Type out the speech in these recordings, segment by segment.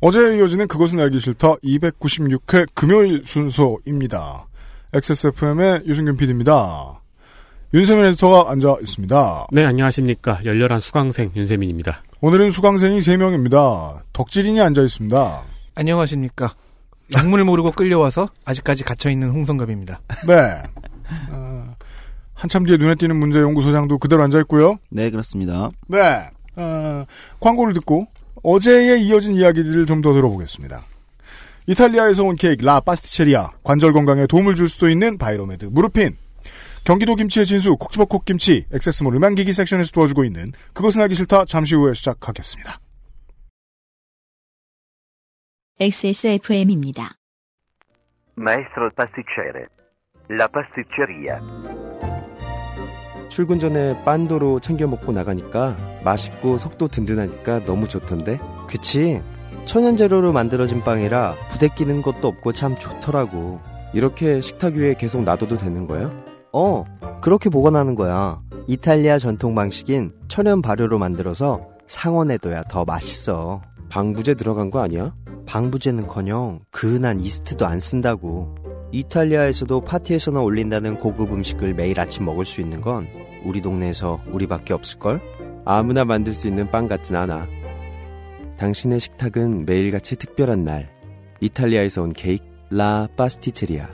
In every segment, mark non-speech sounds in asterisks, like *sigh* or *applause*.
어제 이어지는 그것은 알기 싫다 296회 금요일 순서입니다. XSFM의 유승균 PD입니다. 윤세민 에디터가 앉아 있습니다. 네, 안녕하십니까. 열렬한 수강생 윤세민입니다. 오늘은 수강생이 3명입니다. 덕질인이 앉아 있습니다. 안녕하십니까. 약문을 모르고 끌려와서 아직까지 갇혀있는 홍성갑입니다. 네. 어, 한참 뒤에 눈에 띄는 문제 연구소장도 그대로 앉아 있고요. 네, 그렇습니다. 네. 어, 광고를 듣고 어제에 이어진 이야기들을 좀 더 들어보겠습니다. 이탈리아에서 온 케이크 라 파스티체리아 관절 건강에 도움을 줄 수도 있는 바이로메드 무르핀 경기도 김치의 진수 콕지버콕 김치 액세스몰 음향기기 섹션에서 도와주고 있는 그것은 알기 싫다 잠시 후에 시작하겠습니다. XSFM입니다. Maestro pasticcere. La pasticceria. 출근 전에 빤도로 챙겨 먹고 나가니까 맛있고 속도 든든하니까 너무 좋던데. 그치. 천연 재료로 만들어진 빵이라 부대 끼는 것도 없고 참 좋더라고. 이렇게 식탁 위에 계속 놔둬도 되는 거야? 어, 그렇게 보관하는 거야. 이탈리아 전통 방식인 천연 발효로 만들어서 상온에둬야 더 맛있어. 방부제 들어간 거 아니야? 방부제는커녕 그은한 이스트도 안 쓴다고. 이탈리아에서도 파티에서나 올린다는 고급 음식을 매일 아침 먹을 수 있는 건 우리 동네에서 우리밖에 없을걸? 아무나 만들 수 있는 빵 같진 않아. 당신의 식탁은 매일같이 특별한 날. 이탈리아에서 온 케이크 라 파스티체리아.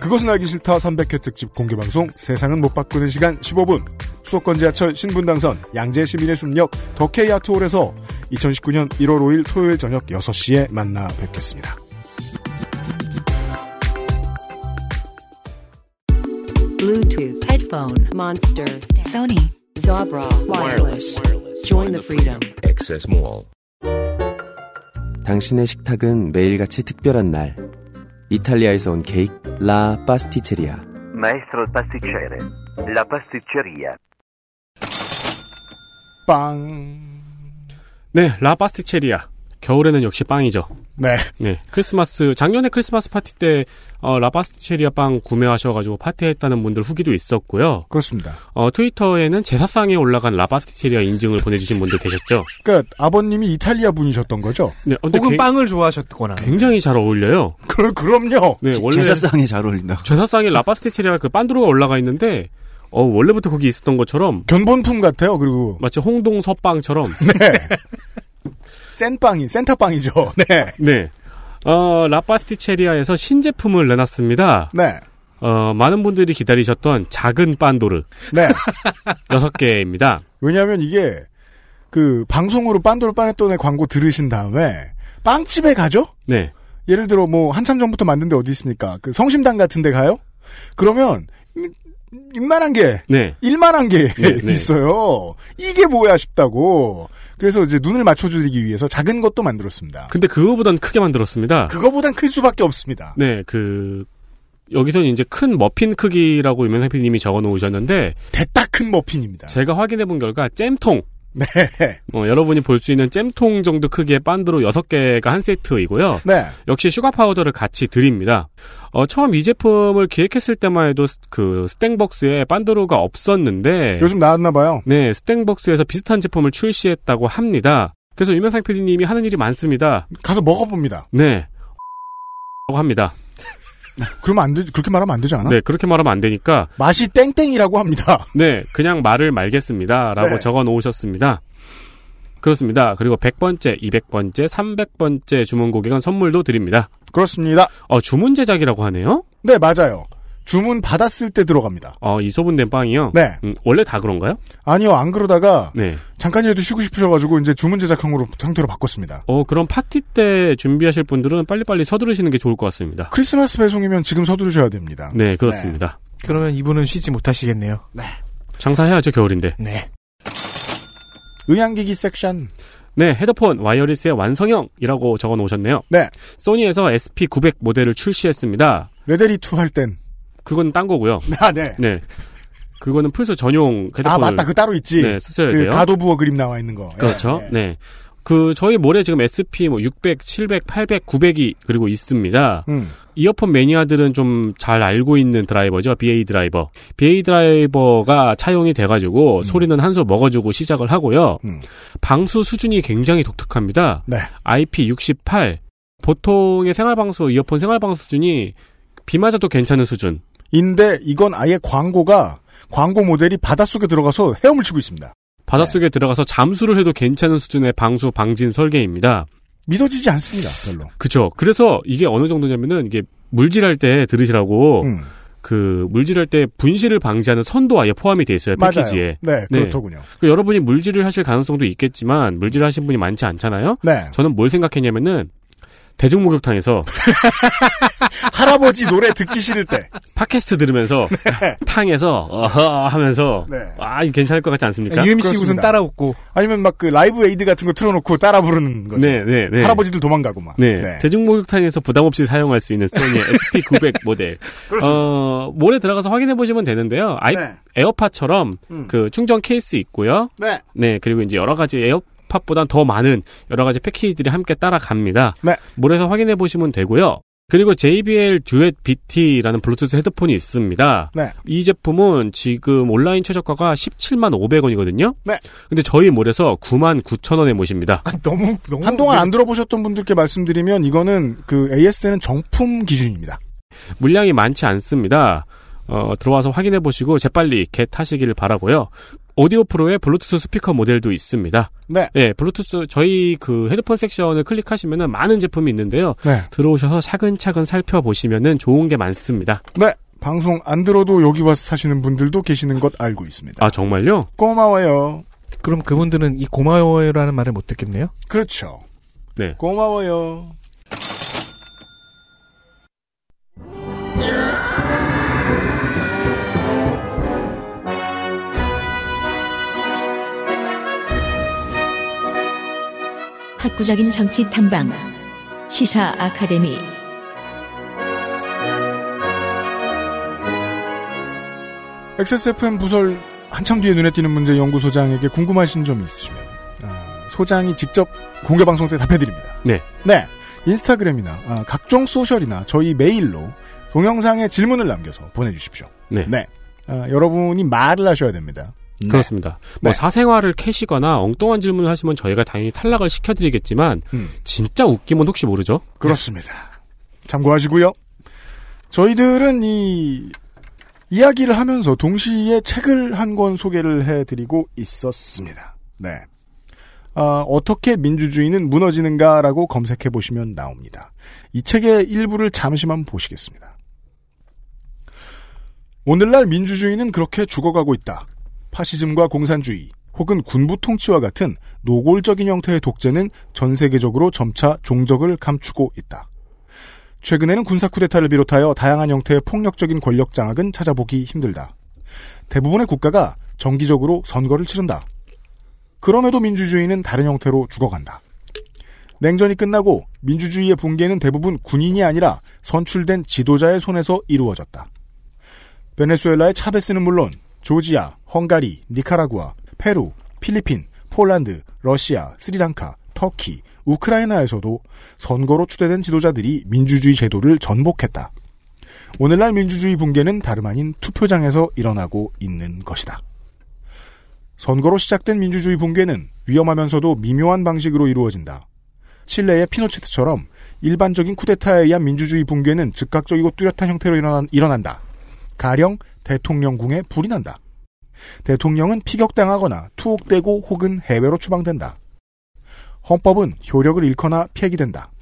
그것은 알기 싫다 300회 특집 공개 방송 세상은 못 바꾸는 시간 15분 수도권 지하철 신분당선 양재 시민의 숲역 더케이 아트홀에서 2019년 1월 5일 토요일 저녁 6시에 만나 뵙겠습니다. Headphone, Monster, Sony, Zabra, wireless. Join the freedom. Access Mall. 당신의 식탁은 매일같이 특별한 날. 이탈리아에서 온 케이크 라 파스티체리아. Maestro pasticcere. La pasticceria. 빵. 네, 라 파스티체리아. 겨울에는 역시 빵이죠. 네. 네, 크리스마스 작년에 크리스마스 파티 때 어, 라파스티체리아 빵 구매하셔가지고 파티했다는 분들 후기도 있었고요. 그렇습니다. 어, 트위터에는 제사상에 올라간 라파스티체리아 인증을 보내주신 분들 계셨죠. 그러니까 아버님이 이탈리아 분이셨던 거죠? 네, 어, 근데 혹은 개- 빵을 좋아하셨거나. 굉장히 잘 어울려요. 그, 그럼요. 네, 원래 제사상에 잘 어울린다. 제사상에 라파스티체리아 그 빤도로가 올라가 있는데 어, 원래부터 거기 있었던 것처럼 견본품 같아요. 그리고 마치 홍동 서빵처럼 네. *laughs* 센빵이 센터빵이죠. *laughs* 네. 네. 어, 라파스티체리아에서 신제품을 내놨습니다. 네. 어, 많은 분들이 기다리셨던 작은 빤도르 네. *laughs* 여섯 개입니다. 왜냐하면 이게 그 방송으로 빤도르 빠네톤의 광고 들으신 다음에 빵집에 가죠? 네. 예를 들어 뭐 한참 전부터 만든 데 어디 있습니까? 그 성심당 같은 데 가요? 그러면 음, 이만한 게 네. 일만한 게 네, 네. *laughs* 있어요. 이게 뭐야 싶다고. 그래서 이제 눈을 맞춰주기 위해서 작은 것도 만들었습니다. 근데 그거보단 크게 만들었습니다. 그거보단 클 수밖에 없습니다. 네, 그 여기서는 이제 큰 머핀 크기라고 유명상 PD님이 적어 놓으셨는데 대따 큰 머핀입니다. 제가 확인해 본 결과 잼통 네. 어, 여러분이 볼 수 있는 잼통 정도 크기의 pandoro 6개가 한 세트이고요. 네. 역시 sugar powder를 같이 드립니다. 어, 처음 이 제품을 기획했을 때만 해도 스- 그 스탱벅스에 pandoro가 없었는데 요즘 나왔나 봐요. 네, 스탱벅스에서 비슷한 제품을 출시했다고 합니다. 그래서 유명상 PD님이 하는 일이 많습니다. 가서 먹어봅니다. 네. 라고 합니다. 그러면 안 되, 그렇게 말하면 안 되지 않아? 네, 그렇게 말하면 안 되니까 맛이 땡땡이라고 합니다. *laughs* 네, 그냥 말을 말겠습니다. 라고 네. 적어 놓으셨습니다. 그렇습니다. 그리고 100번째, 200번째, 300번째 주문 고객은 선물도 드립니다. 그렇습니다. 어, 주문 제작이라고 하네요? 네, 맞아요. 주문 받았을 때 들어갑니다. 어, 이 소분된 빵이요? 네. 음, 원래 다 그런가요? 아니요, 안 그러다가 네. 잠깐이라도 쉬고 싶으셔가지고 이제 주문 제작형으로 형태로 바꿨습니다. 어, 그럼 파티 때 준비하실 분들은 빨리빨리 서두르시는 게 좋을 것 같습니다. 크리스마스 배송이면 지금 서두르셔야 됩니다. 네, 그렇습니다. 그러면 이분은 쉬지 못하시겠네요. 장사해야죠, 겨울인데. 네. 음향기기 섹션. 네, 헤드폰 와이어리스의 완성형이라고 적어 놓으셨네요. 네. 소니에서 SP900 모델을 출시했습니다. 레데리2 할 땐. 그건 딴 거고요. *laughs* 아, 네. 네. 그거는 플스 전용 헤드폰을 아, 맞다. 그 따로 있지. 네, 쓰셔야 그 돼요. 가도부어 그림 나와 있는 거. 그렇죠. 예, 예. 네. 그 저희 몰에 지금 SP 뭐 600, 700, 800, 900이 그리고 있습니다. 음. 이어폰 매니아들은 좀 잘 알고 있는 드라이버죠. BA 드라이버. BA 드라이버가 차용이 돼 가지고 소리는 한 수 먹어 주고 시작을 하고요. 음. 방수 수준이 굉장히 독특합니다. 네. IP68. 보통의 생활 방수, 이어폰 생활 방수 수준이 비 맞아도 괜찮은 수준. 인데 이건 아예 광고가 광고 모델이 바닷속에 들어가서 헤엄을 치고 있습니다. 바닷속에 들어가서 잠수를 해도 괜찮은 수준의 방수 방진 설계입니다. 믿어지지 않습니다. 별로. 그쵸. 그래서 이게 어느 정도냐면은 이게 물질할 때 들으시라고 음. 그 물질할 때 분실을 방지하는 선도 아예 포함이 돼 있어요 패키지에. 맞아요. 네, 네. 그렇더군요. 그 여러분이 물질을 하실 가능성도 있겠지만 물질 하신 분이 많지 않잖아요. 네. 저는 뭘 생각했냐면은 대중목욕탕에서 *laughs* 할아버지 노래 듣기 싫을 때. 팟캐스트 들으면서 탕에서 어허 하면서 네. 아 괜찮을 것 같지 않습니까? UMC 씨 그렇습니다. 웃음 따라 웃고 아니면 막 그 라이브 에이드 같은 거 틀어놓고 따라 부르는 거죠. 네, 네, 네. 할아버지들 도망가고 막. 네. 대중목욕탕에서 부담 없이 사용할 수 있는 소니의 *laughs* SP900 모델. 어, 몰에 들어가서 확인해 보시면 되는데요. 아이, 네. 에어팟처럼 음. 그 충전 케이스 있고요. 네. 네, 그리고 이제 여러 가지 에어팟보단 더 많은 여러 가지 패키지들이 함께 따라갑니다. 네. 몰에서 확인해 보시면 되고요. 그리고 JBL 듀엣 BT라는 블루투스 헤드폰이 있습니다. 네. 이 제품은 지금 온라인 최저가가 17만 500원이거든요. 네. 근데 저희 몰에서 9만 9천 원에 모십니다. 아, 너무 너무 한동안 안 들어보셨던 분들께 말씀드리면 이거는 그 AS는 정품 기준입니다. 물량이 많지 않습니다. 어, 들어와서 확인해 보시고 재빨리 겟 하시기를 바라고요. 오디오 프로의 블루투스 스피커 모델도 있습니다. 네. 예, 블루투스 저희 그 헤드폰 섹션을 클릭하시면은 많은 제품이 있는데요. 네. 들어오셔서 차근차근 살펴보시면은 좋은 게 많습니다. 네. 방송 안 들어도 여기 와서 사시는 분들도 계시는 것 알고 있습니다. 아, 정말요? 고마워요. 그럼 그분들은 이 고마워요라는 말을 못 듣겠네요. 그렇죠. 네. 고마워요. 학구적인 정치 탐방 시사 아카데미 XSFM 부설 한참 뒤에 눈에 띄는 문제 연구소장에게 궁금하신 점이 있으시면 아, 소장이 직접 공개 방송 때 답해드립니다. 네. 네. 인스타그램이나 아, 각종 소셜이나 저희 메일로 동영상에 질문을 남겨서 보내주십시오. 네. 네. 아, 여러분이 말을 하셔야 됩니다. 네. 그렇습니다. 뭐 네. 사생활을 캐시거나 엉뚱한 질문을 하시면 저희가 당연히 탈락을 시켜드리겠지만 음. 진짜 웃기면 혹시 모르죠? 그렇습니다. 참고하시고요. 저희들은 이 이야기를 하면서 동시에 책을 한 권 소개를 해드리고 있었습니다. 네. 아, 어떻게 민주주의는 무너지는가라고 검색해 보시면 나옵니다. 이 책의 일부를 잠시만 보시겠습니다. 오늘날 민주주의는 그렇게 죽어가고 있다. 파시즘과 공산주의 혹은 군부 통치와 같은 노골적인 형태의 독재는 전 세계적으로 점차 종적을 감추고 있다. 최근에는 군사 쿠데타를 비롯하여 다양한 형태의 폭력적인 권력 장악은 찾아보기 힘들다. 대부분의 국가가 정기적으로 선거를 치른다. 그럼에도 민주주의는 다른 형태로 죽어간다. 냉전이 끝나고 민주주의의 붕괴는 대부분 군인이 아니라 선출된 지도자의 손에서 이루어졌다. 베네수엘라의 차베스는 물론 조지아, 헝가리, 니카라구아, 페루, 필리핀, 폴란드, 러시아, 스리랑카, 터키, 우크라이나에서도 선거로 추대된 지도자들이 민주주의 제도를 전복했다. 오늘날 민주주의 붕괴는 다름 아닌 투표장에서 일어나고 있는 것이다. 선거로 시작된 민주주의 붕괴는 위험하면서도 미묘한 방식으로 이루어진다. 칠레의 피노체트처럼 일반적인 쿠데타에 의한 민주주의 붕괴는 즉각적이고 뚜렷한 형태로 일어난, 일어난다. 가령 대통령궁에 불이 난다. 대통령은 피격당하거나 투옥되고 혹은 해외로 추방된다. 헌법은 효력을 잃거나 폐기된다.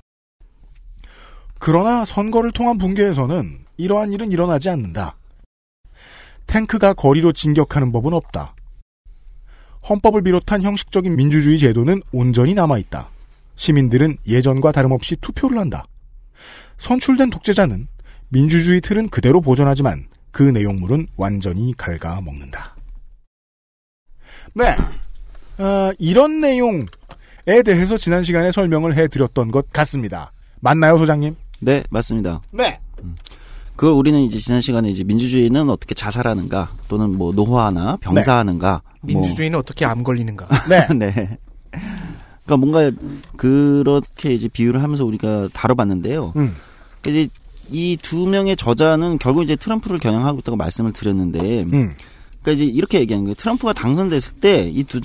그러나 선거를 통한 붕괴에서는 이러한 일은 일어나지 않는다. 탱크가 거리로 진격하는 법은 없다. 헌법을 비롯한 형식적인 민주주의 제도는 온전히 남아있다. 시민들은 예전과 다름없이 투표를 한다. 선출된 독재자는 민주주의 틀은 그대로 보존하지만 그 내용물은 완전히 갉아먹는다. 네. 어, 이런 내용에 대해서 지난 시간에 설명을 해드렸던 것 같습니다. 맞나요, 소장님? 네, 맞습니다. 네. 그걸 우리는 이제 지난 시간에 이제 민주주의는 어떻게 자살하는가 또는 뭐 노화나 병사하는가 뭐 민주주의는 어떻게 암 걸리는가. *laughs* 네. 네. *laughs* 그러니까 뭔가 그렇게 이제 비유를 하면서 우리가 다뤄봤는데요. 음. 이제 이 두 명의 저자는 결국 이제 트럼프를 겨냥하고 있다고 말씀을 드렸는데, 음. 그러니까 이제 이렇게 얘기하는 거예요. 트럼프가 당선됐을 때 이두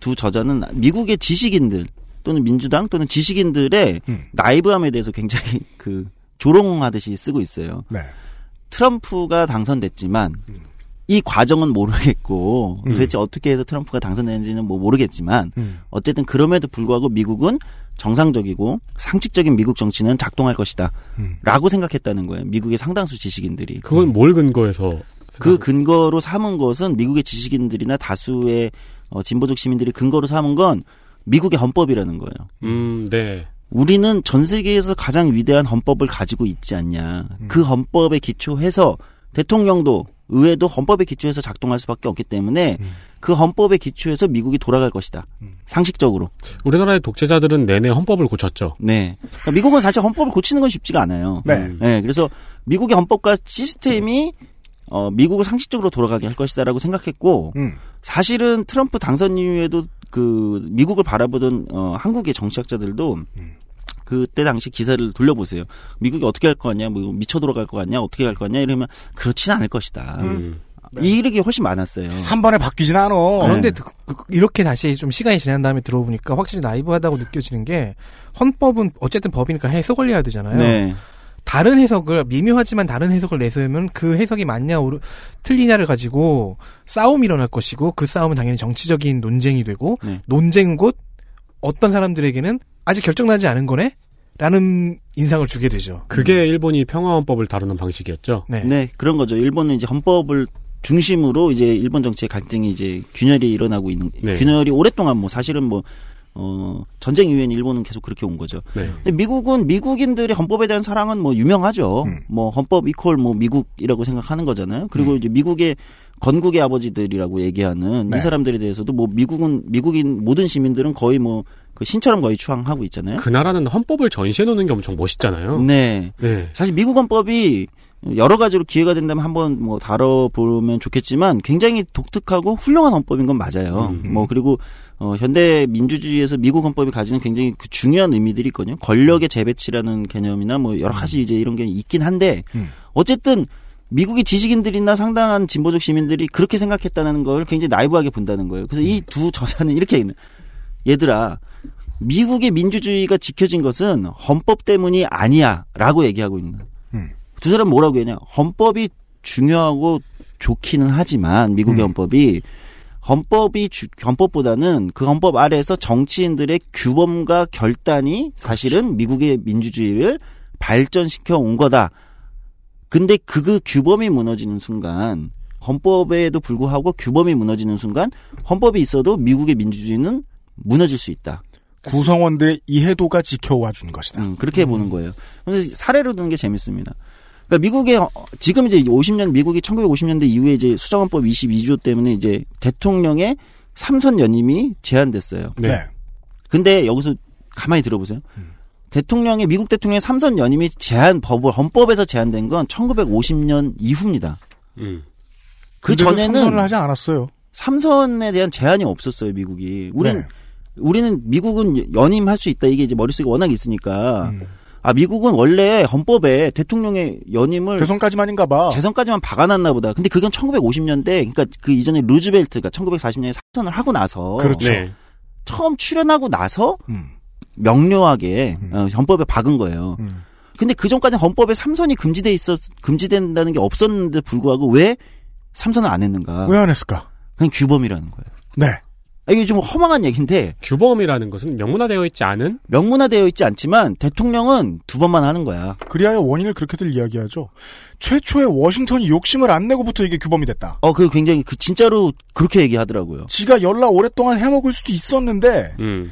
두 저자는 미국의 지식인들 또는 민주당 또는 지식인들의 음. 나이브함에 대해서 굉장히 *laughs* 그 조롱하듯이 쓰고 있어요. 네. 트럼프가 당선됐지만 이 과정은 모르겠고 음. 도대체 어떻게 해서 트럼프가 당선되는지는 뭐 모르겠지만 음. 어쨌든 그럼에도 불구하고 미국은 정상적이고 상식적인 미국 정치는 작동할 것이다. 음. 라고 생각했다는 거예요. 미국의 상당수 지식인들이. 그건 뭘 근거해서 그 근거로 삼은 것은 미국의 지식인들이나 다수의 어, 진보적 시민들이 근거로 삼은 건 미국의 헌법이라는 거예요. 음, 네. 우리는 전 세계에서 가장 위대한 헌법을 가지고 있지 않냐. 그 헌법에 기초해서 대통령도 의회도 헌법에 기초해서 작동할 수밖에 없기 때문에 그 헌법에 기초해서 미국이 돌아갈 것이다. 상식적으로. 우리나라의 독재자들은 내내 헌법을 고쳤죠. 네. 그러니까 미국은 사실 헌법을 고치는 건 쉽지가 않아요. 네. 음. 네, 그래서 미국의 헌법과 시스템이 어, 미국을 상식적으로 돌아가게 할 것이다라고 생각했고 음. 사실은 트럼프 당선 이후에도 그 미국을 바라보던 어, 한국의 정치학자들도 그때 당시 기사를 돌려보세요. 미국이 어떻게 할거 같냐, 뭐 미쳐 돌아갈 거 같냐, 어떻게 할거 같냐 이러면 그렇지는 않을 것이다. 음. 이 이력이 훨씬 많았어요. 한 번에 바뀌진 않아. 그런데 그- 그- 이렇게 다시 좀 시간이 지난 다음에 들어보니까 확실히 나이브하다고 느껴지는 게 헌법은 어쨌든 법이니까 해석을 해야 되잖아요. 네, 다른 해석을 미묘하지만 다른 해석을 내세우면 그 해석이 맞냐 오르, 틀리냐를 가지고 싸움이 일어날 것이고 그 싸움은 당연히 정치적인 논쟁이 되고 네. 논쟁 곧 어떤 사람들에게는 아직 결정나지 않은 거네? 라는 인상을 주게 되죠. 그게 일본이 평화헌법을 다루는 방식이었죠. 네. 네 그런 거죠. 일본은 이제 헌법을 중심으로 이제 일본 정치의 갈등이 이제 균열이 일어나고 있는 네. 균열이 오랫동안 뭐 사실은 뭐 어, 전쟁 이후에는 일본은 계속 그렇게 온 거죠. 네. 근데 미국은 미국인들의 헌법에 대한 사랑은 뭐 유명하죠. 음. 뭐 헌법 이퀄 뭐 미국이라고 생각하는 거잖아요. 그리고 이제 미국의 건국의 아버지들이라고 얘기하는 네. 이 사람들에 대해서도 뭐 미국은 미국인 모든 시민들은 거의 뭐 그 신처럼 거의 추앙하고 있잖아요. 그 나라는 헌법을 전시해 놓는 게 엄청 멋있잖아요. 네. 네. 사실 미국 헌법이 여러 가지로 기회가 된다면 한번 뭐 다뤄보면 좋겠지만 굉장히 독특하고 훌륭한 헌법인 건 맞아요. 음. 뭐 그리고 어, 현대 민주주의에서 미국 헌법이 가지는 굉장히 그 중요한 의미들이 있거든요. 권력의 재배치라는 개념이나 뭐 여러 가지 이제 이런 게 있긴 한데 음. 어쨌든 미국의 지식인들이나 상당한 진보적 시민들이 그렇게 생각했다는 걸 굉장히 나이브하게 본다는 거예요. 그래서 이 두 저자는 이렇게 있는 얘들아 미국의 민주주의가 지켜진 것은 헌법 때문이 아니야 라고 얘기하고 있는. 음. 두 사람 뭐라고 했냐? 헌법이 중요하고 좋기는 하지만 미국의 음. 헌법이 헌법이 주- 헌법보다는 그 헌법 아래에서 정치인들의 규범과 결단이 사실은 미국의 민주주의를 발전시켜 온 거다. 근데 그, 그 규범이 무너지는 순간 헌법에도 불구하고 규범이 무너지는 순간 헌법이 있어도 미국의 민주주의는 무너질 수 있다. 구성원들의 이해도가 지켜와 준 것이다. 음, 그렇게 보는 거예요. 그래서 사례로 드는 게 재밌습니다. 그러니까 미국의 어, 지금 이제 50년 미국이 1950년대 이후에 이제 수정헌법 22조 때문에 이제 대통령의 삼선 연임이 제한됐어요. 네. 네. 근데 여기서 가만히 들어보세요. 대통령의 미국 대통령의 삼선 연임이 제한 법을 헌법에서 제한된 건 1950년 이후입니다. 음. 그 전에는 삼선을 하지 않았어요. 삼선에 대한 제한이 없었어요, 미국이. 우리는 네. 우리는 미국은 연임할 수 있다. 이게 이제 머릿속에 워낙 있으니까. 음. 아, 미국은 원래 헌법에 대통령의 연임을 대선까지만인가 봐. 재선까지만 박아놨나 보다. 근데 그건 1950년대, 그러니까 그 이전에 루즈벨트가 1940년에 사선을 하고 나서 그렇죠. 네. 처음 출연하고 나서 음. 명료하게 음. 어, 헌법에 박은 거예요. 음. 근데 그 전까지 헌법에 삼선이 금지돼 있었 금지된다는 게 없었는데 불구하고 왜 삼선을 안 했는가? 왜 안 했을까? 그냥 규범이라는 거예요. 네. 아, 이게 좀 허망한 얘기인데 규범이라는 것은 명문화되어 있지 않은 명문화되어 있지 않지만 대통령은 두 번만 하는 거야. 그리하여 원인을 그렇게들 이야기하죠. 최초에 워싱턴이 욕심을 안 내고부터 이게 규범이 됐다. 어, 그 굉장히 그 진짜로 그렇게 얘기하더라고요. 지가 열라 오랫동안 해먹을 수도 있었는데 음.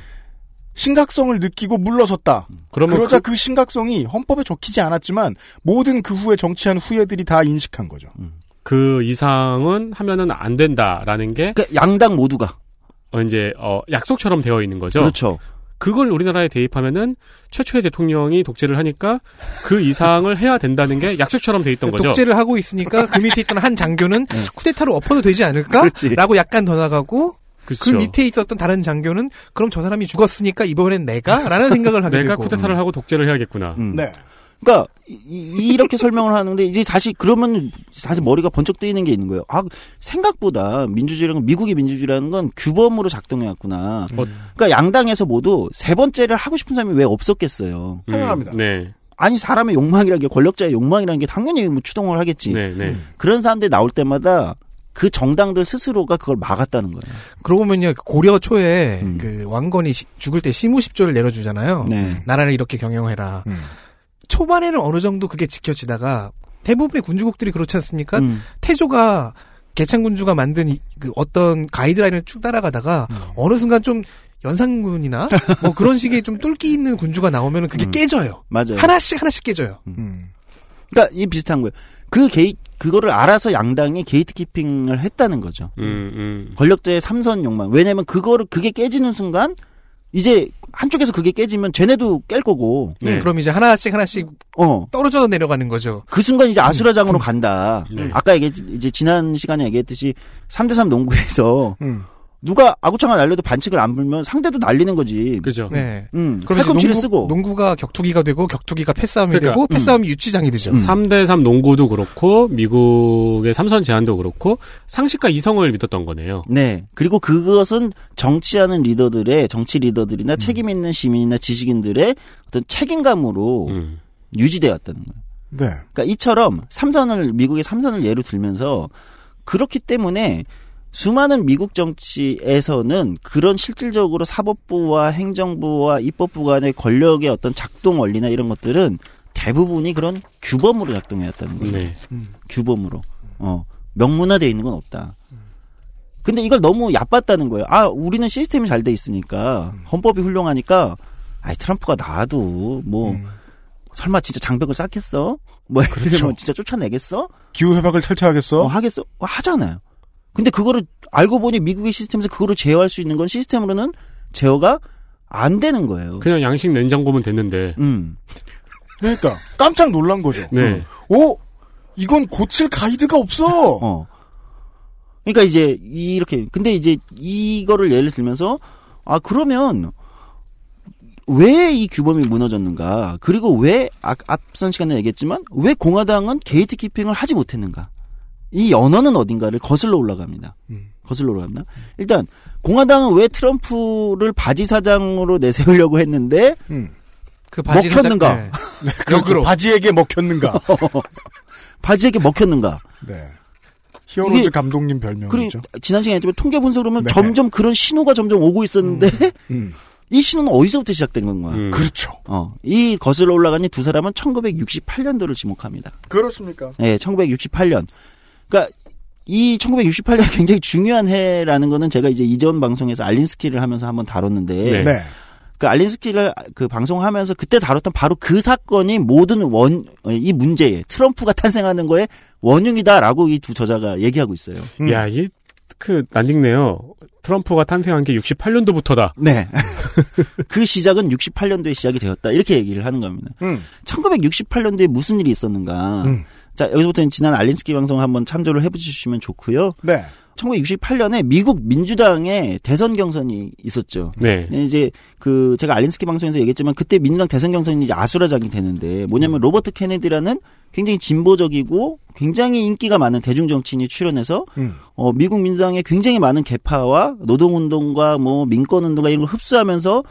심각성을 느끼고 물러섰다. 그러면 그러자 그, 그, 심각성이 헌법에 적히지 않았지만 모든 그 후에 정치한 후예들이 다 인식한 거죠. 그 이상은 하면은 안 된다라는 게 그러니까 양당 모두가 어, 이제 어, 약속처럼 되어 있는 거죠. 그렇죠. 그걸 우리나라에 대입하면은 최초의 대통령이 독재를 하니까 그 이상을 해야 된다는 게 약속처럼 돼 있던 거죠. 독재를 하고 있으니까 그 밑에 있던 한 장교는 네. 쿠데타로 엎어도 되지 않을까? 그렇지. 라고 약간 더 나가고 그 그쵸. 밑에 있었던 다른 장교는 그럼 저 사람이 죽었으니까 이번엔 내가? 라는 생각을 하게 내가 되고. 쿠데타를 하고 독재를 해야겠구나. 음. 네. 그러니까 이, 렇게 설명을 하는데 이제 다시 그러면 다시 머리가 번쩍 뜨이는 게 있는 거예요. 아 생각보다 민주주의라는 건 미국의 민주주의라는 건 규범으로 작동해왔구나. 어. 그러니까 양당에서 모두 세 번째를 하고 싶은 사람이 왜 없었겠어요. 음, 당연합니다. 네. 아니 사람의 욕망이라는 게 권력자의 욕망이라는 게 당연히 뭐 추동을 하겠지. 네, 네. 그런 사람들이 나올 때마다 그 정당들 스스로가 그걸 막았다는 거예요. 그러고 보면요, 고려 초에 음. 그 왕건이 시- 죽을 때 시무십조를 내려주잖아요. 네. 나라를 이렇게 경영해라. 음. 초반에는 어느 정도 그게 지켜지다가 대부분의 군주국들이 그렇지 않습니까? 음. 태조가 개창군주가 만든 이- 그 어떤 가이드라인을 쭉 따라가다가 음. 어느 순간 좀 연산군이나 뭐 그런 식의 좀 뚫기 있는 군주가 나오면 그게 음. 깨져요. 맞아요. 하나씩 하나씩 깨져요. 음. 그러니까 이 비슷한 거예요. 그 게이 그거를 알아서 양당이 gatekeeping을 했다는 거죠. 음, 음. 권력자의 삼선 욕망. 왜냐면 그거를 그게 깨지는 순간 이제 한쪽에서 그게 깨지면 쟤네도 깰 거고. 네. 음, 그럼 이제 하나씩 하나씩 어. 떨어져 내려가는 거죠. 그 순간 이제 아수라장으로 간다. 네. 아까 얘기 이제 지난 시간에 얘기했듯이 3대3 농구에서 음. 누가 아구창을 날려도 반칙을 안 불면 상대도 날리는 거지. 그죠. 네. 음. 그럼 팔꿈치를 농구, 쓰고. 농구가 격투기가 되고 격투기가 패싸움이 그러니까, 되고 패싸움이 유치장이 되죠. 음. 3대3 농구도 그렇고, 미국의 삼선 제한도 그렇고, 상식과 이성을 믿었던 거네요. 네. 그리고 그것은 정치하는 리더들의 정치 리더들이나 음. 책임 있는 시민이나 지식인들의 어떤 책임감으로 음. 유지되었다는 거예요. 네. 그러니까 이처럼 삼선을 미국의 삼선을 예로 들면서 그렇기 때문에 수많은 미국 정치에서는 그런 실질적으로 사법부와 행정부와 입법부 간의 권력의 어떤 작동 원리나 이런 것들은 대부분이 그런 규범으로 작동해왔다는 거예요. 네. 규범으로. 어. 명문화돼 있는 건 없다. 근데 이걸 너무 얕봤다는 거예요. 아, 우리는 시스템이 잘 돼 있으니까 헌법이 훌륭하니까 아이 트럼프가 나와도 뭐 음. 설마 진짜 장벽을 쌓겠어? 뭐 그렇죠. 진짜 쫓아내겠어? 기후 회박을 탈퇴하겠어? 어, 하겠어? 어, 하잖아요. 근데 그거를 알고 보니 미국의 시스템에서 그거를 제어할 수 있는 건 시스템으로는 제어가 안 되는 거예요. 그냥 양식 냉장고면 됐는데. 음. 그러니까 깜짝 놀란 거죠. 네. 오, 이건 고칠 가이드가 없어. 어. 그러니까 이제 이렇게 근데 이제 이거를 예를 들면서 아 그러면 왜 이 규범이 무너졌는가? 그리고 왜 앞, 앞선 시간에 얘기했지만 왜 공화당은 gatekeeping을 하지 못했는가? 이 연어는 어딘가를 거슬러 올라갑니다. 음. 거슬러 올라갑니다. 일단 공화당은 왜 트럼프를 바지 사장으로 내세우려고 했는데 음. 그 바지 먹혔는가? 사장- *laughs* 네. 그렇죠. 역으로. 바지에게 먹혔는가? *laughs* 바지에게 먹혔는가? 네. 히어로즈 이게- 감독님 그리고 별명이죠. 지난 시간에 했지만 통계 분석으로 보면 네. 점점 그런 신호가 점점 오고 있었는데 음. *laughs* 이 신호는 어디서부터 시작된 건가? 음. 그렇죠. 어, 이 거슬러 올라가니 두 사람은 1968년도를 지목합니다. 그렇습니까? 예, 1968년. 그러니까 이 1968년 굉장히 중요한 해라는 거는 제가 이제 이전 방송에서 알린스키를 하면서 한번 다뤘는데 네. 네. 그 알린스키를 그 방송하면서 그때 다뤘던 바로 그 사건이 모든 원 이 문제에 트럼프가 탄생하는 거에 원흉이다라고 이 두 저자가 얘기하고 있어요. 음. 야, 이, 그, 난딩네요. 트럼프가 탄생한 게 68년도부터다. 네. *laughs* 그 시작은 68년도에 시작이 되었다. 이렇게 얘기를 하는 겁니다. 음. 1968년도에 무슨 일이 있었는가. 음. 자, 여기서부터는 지난 알린스키 방송 한번 참조를 해보시면 좋고요. 네. 1968년에 미국 민주당의 대선 경선이 있었죠. 네. 이제 그 제가 알린스키 방송에서 얘기했지만 그때 민주당 대선 경선이 이제 아수라장이 되는데 뭐냐면 로버트 케네디라는 굉장히 진보적이고 굉장히 인기가 많은 대중 정치인이 출연해서 음. 어 미국 민주당의 굉장히 많은 개파와 노동 운동과 뭐 민권 운동과 이런 걸 흡수하면서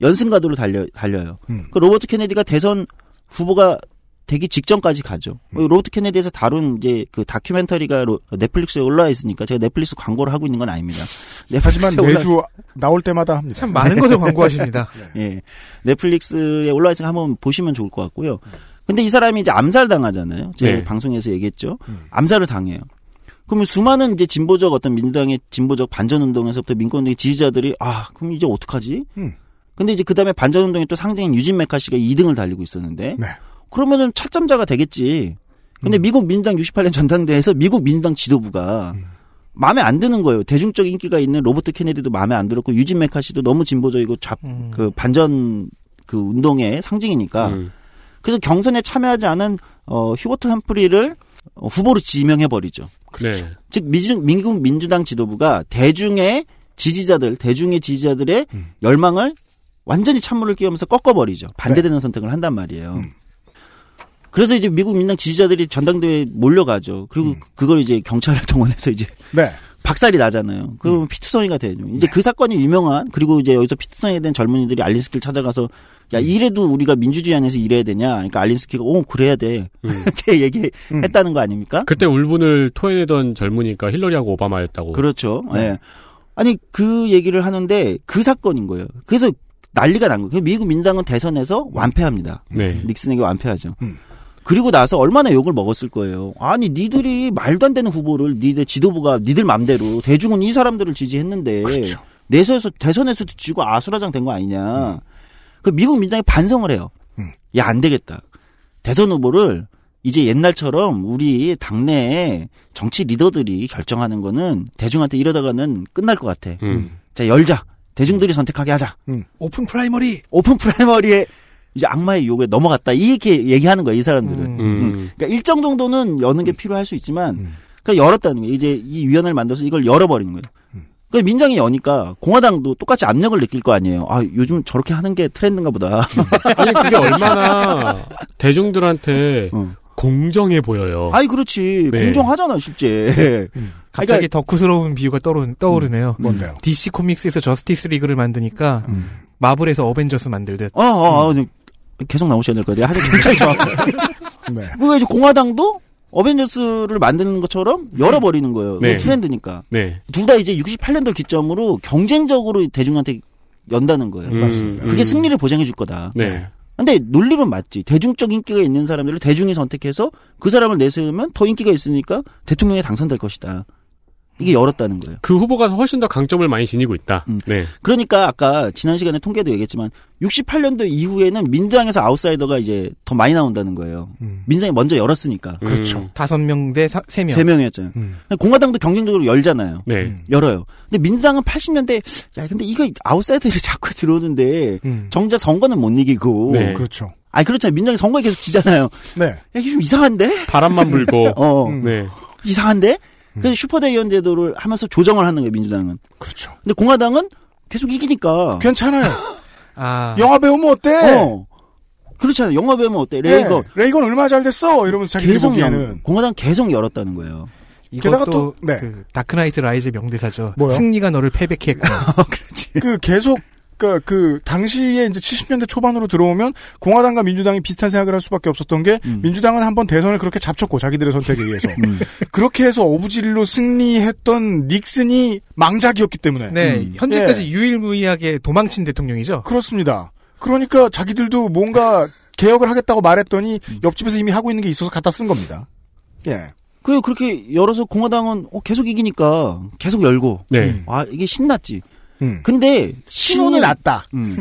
연승가도로 달려 달려요. 음. 그 로버트 케네디가 대선 후보가 되기 직전까지 가죠. 음. 로버트 케네디에서 다룬 이제 그 다큐멘터리가 로- 넷플릭스에 올라와 있으니까 제가 넷플릭스 광고를 하고 있는 건 아닙니다. *laughs* 하지만 넷플릭스에 올라- 매주 나올 때마다 합니다. 참 많은 것을 광고하십니다. *laughs* 예. 넷플릭스에 올라와 있으니까 한번 보시면 좋을 것 같고요. 근데 이 사람이 이제 암살 당하잖아요. 제가 네. 방송에서 얘기했죠. 음. 암살을 당해요. 그러면 수많은 이제 진보적 어떤 민주당의 진보적 반전 운동에서부터 민권 운동의 지지자들이 아, 그럼 이제 어떡하지? 음. 근데 이제 그 다음에 반전 운동의 또 상징인 유진 메카시가 2등을 달리고 있었는데 네. 그러면은 차점자가 되겠지. 근데 음. 미국 민주당 68년 전당대회에서 미국 민주당 지도부가 음. 마음에 안 드는 거예요. 대중적 인기가 있는 로버트 케네디도 마음에 안 들었고 유진 메카시도 너무 진보적이고 좌, 음. 그 반전 그 운동의 상징이니까 음. 그래서 경선에 참여하지 않은 어 휴버트 햄프리를 어, 후보로 지명해 버리죠. 네. 즉 미중, 미국 민주당 지도부가 대중의 지지자들 대중의 지지자들의 음. 열망을 완전히 찬물을 끼우면서 꺾어버리죠. 반대되는 선택을 한단 말이에요. 음. 그래서 이제 미국 민당 지지자들이 전당대회에 몰려가죠. 그리고 그걸 이제 경찰을 *laughs* 동원해서 이제 네. 박살이 나잖아요. 그러면 피투성이가 되죠. 이제 그 사건이 유명한 그리고 이제 여기서 피투성이 된 젊은이들이 알린스키를 찾아가서 야 이래도 우리가 민주주의 안에서 이래야 되냐? 그러니까 알린스키가 오 그래야 돼 음. *laughs* 이렇게 얘기했다는 거 아닙니까? 그때 울분을 토해내던 젊으니까 힐러리하고 오바마였다고. 그렇죠. 네. 예. 아니 그 얘기를 하는데 그 사건인 거예요. 그래서 난리가 난 거예요. 미국 민당은 대선에서 완패합니다. 네. 닉슨에게 완패하죠. 음. 그리고 나서 얼마나 욕을 먹었을 거예요. 아니 니들이 말도 안 되는 후보를 니들 지도부가 니들 맘대로 대중은 이 사람들을 지지했는데 그렇죠. 내서에서 대선에서도 지고 아수라장 된 거 아니냐. 그 미국 민당이 반성을 해요. 음. 야안 되겠다. 대선 후보를 이제 옛날처럼 우리 당내에 정치 리더들이 결정하는 거는 대중한테 이러다가는 끝날 것 같아. 음. 자 열자. 대중들이 선택하게 하자. Open primary. Open primary에 이제 악마의 유혹에 넘어갔다. 이렇게 얘기하는 거야 이 사람들은. 음. 음. 그러니까 일정 정도는 여는 게 필요할 수 있지만 음. 그러니까 열었다는 거예요. 이제 이 위원회를 만들어서 이걸 열어버리는 거예요. 음. 그러니까 민주당이 여니까 공화당도 똑같이 압력을 느낄 거 아니에요. 아 요즘 저렇게 하는 게 트렌드인가 보다. 아니 그게 얼마나 대중들한테 어. 공정해 보여요. 아이 그렇지 네. 공정하잖아 실제. 갑자기 덕후스러운 비유가 떠오르, 떠오르네요. 뭔데요? DC 코믹스에서 저스티스 리그를 만드니까 음. 마블에서 어벤져스 만들듯. 어, 어, 어, 계속 나오셔야 될 것 같아요. 하여튼 굉장히 정확해요. *laughs* 네. 그 이제 공화당도 어벤져스를 만드는 것처럼 열어버리는 거예요. 네. 그 트렌드니까. 네. 둘 다 이제 68년도 기점으로 경쟁적으로 대중한테 연다는 거예요. 음, 맞습니다. 그게 음. 승리를 보장해 줄 거다. 네. 근데 논리는 맞지. 대중적 인기가 있는 사람들을 대중이 선택해서 그 사람을 내세우면 더 인기가 있으니까 대통령에 당선될 것이다. 이게 열었다는 거예요. 그 후보가 훨씬 더 강점을 많이 지니고 있다. 음. 네. 그러니까 아까 지난 시간에 통계도 얘기했지만 68년도 이후에는 민주당에서 아웃사이더가 이제 더 많이 나온다는 거예요. 음. 민주당이 먼저 열었으니까. 그렇죠. 다섯 명 대 세 명. 세 명이었잖아요. 음. 공화당도 경쟁적으로 열잖아요. 네. 열어요. 근데 민주당은 80년대 야 근데 이거 아웃사이더들이 *laughs* 자꾸 들어오는데 음. 정작 선거는 못 이기고. 네. 그렇죠. 아니 그렇잖아요. 민주당이 선거에 계속 지잖아요. 네. 야 이게 좀 이상한데? 바람만 불고. *laughs* 어 음. 네. 이상한데? 그래서 슈퍼대의원 제도를 하면서 조정을 하는 거예요 민주당은. 그렇죠. 근데 공화당은 계속 이기니까. 괜찮아요. *laughs* 아. 영화 배우면 어때? 어. 그렇잖아요. 영화 배우면 어때? 레이거 네. 레이건 얼마나 잘 됐어? 이러면서 자기들이 계속 열, 보기에는. 공화당 계속 열었다는 거예요. 게다가 또- 네. 그 다크나이트 라이즈 명대사죠. 뭐요? 승리가 너를 패배케 했구나. *laughs* 그 계속 그, 그 당시에 이제 70년대 초반으로 들어오면 공화당과 민주당이 비슷한 생각을 할 수밖에 없었던 게 음. 민주당은 한번 대선을 그렇게 잡쳤고 자기들의 선택에 의해서 *laughs* 음. 그렇게 해서 어부지리로 승리했던 닉슨이 망작이었기 때문에 네, 음. 현재까지 예. 유일무이하게 도망친 대통령이죠. 그렇습니다. 그러니까 자기들도 뭔가 개혁을 하겠다고 말했더니 음. 옆집에서 이미 하고 있는 게 있어서 갖다 쓴 겁니다. 예. 그리고 그렇게 열어서 공화당은 어, 계속 이기니까 계속 열고. 네. 아 이게 신났지. 음. 근데 신이 났다. 음.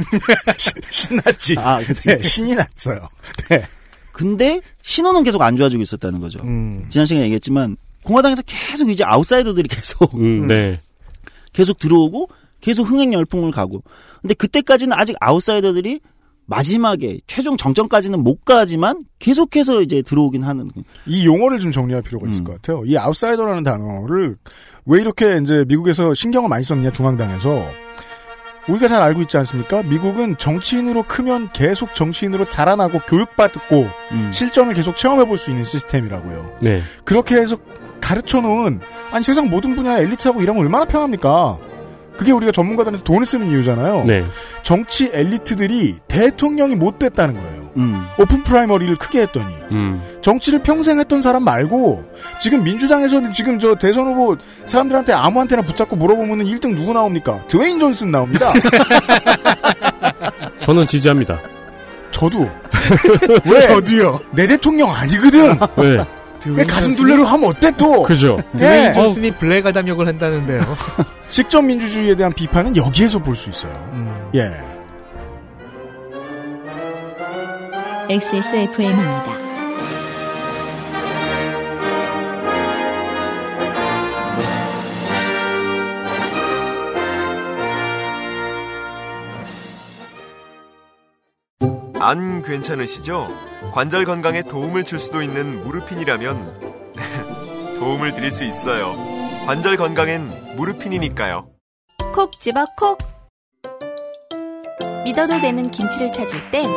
*laughs* 신났지. 아. 네, 신이 났어요. 네. 근데 신호는 계속 안 좋아지고 있었다는 거죠. 음. 지난 시간에 얘기했지만 공화당에서 계속 이제 아웃사이더들이 계속 음, 네. 계속 들어오고 계속 흥행 열풍을 가고. 근데 그때까지는 아직 아웃사이더들이 마지막에 최종 정점까지는 못 가지만 계속해서 이제 들어오긴 하는. 이 용어를 좀 정리할 필요가 있을 음. 것 같아요. 이 아웃사이더라는 단어를 왜 이렇게 이제 미국에서 신경을 많이 썼느냐 중앙당에서 우리가 잘 알고 있지 않습니까? 미국은 정치인으로 크면 계속 정치인으로 자라나고 교육받고 음. 실전을 계속 체험해 볼 수 있는 시스템이라고요. 네. 그렇게 해서 가르쳐 놓은 아니 세상 모든 분야의 엘리트하고 일하면 얼마나 편합니까? 그게 우리가 전문가들한테 돈을 쓰는 이유잖아요. 네. 정치 엘리트들이 대통령이 못 됐다는 거예요. 음. open primary를 크게 했더니 음. 정치를 평생 했던 사람 말고 지금 민주당에서는 지금 저 대선 후보 사람들한테 아무한테나 붙잡고 물어보면은 1등 누구 나옵니까? 드웨인 존슨 나옵니다. *laughs* 저는 지지합니다. 저도 *laughs* 왜? 저도요. 내 대통령 아니거든. 네. 왜 가슴 둘레로 하면 어때 또? 그죠. 드웨인 예. 존슨이 블랙 아담 역을 한다는데요. *laughs* 직접 민주주의에 대한 비판은 여기에서 볼 수 있어요. 음. 예. XSFM입니다. 안 괜찮으시죠? 관절 건강에 도움을 줄 수도 있는 무르핀이라면 *laughs* 도움을 드릴 수 있어요. 관절 건강엔 무르핀이니까요. 콕 집어 콕. 믿어도 되는 김치를 찾을 땐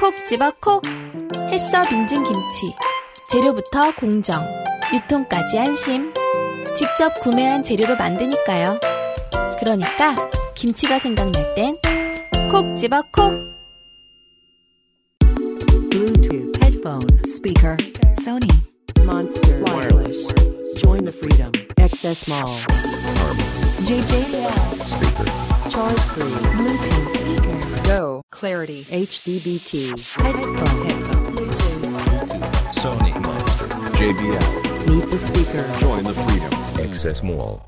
콕 집어 콕. 햇서 빙진 김치. 재료부터 공정, 유통까지 안심. 직접 구매한 재료로 만드니까요. 그러니까 김치가 생각날 땐 콕 집어 콕. Headphone speaker Sony Monster Wireless. Join the freedom. Access Mall. JJL speaker. Charge 3 Bluetooth speaker. Go Clarity HDBT headphone headphone Bluetooth. Sony Monster. JBL. Meet the speaker. Join the freedom. Access Mall.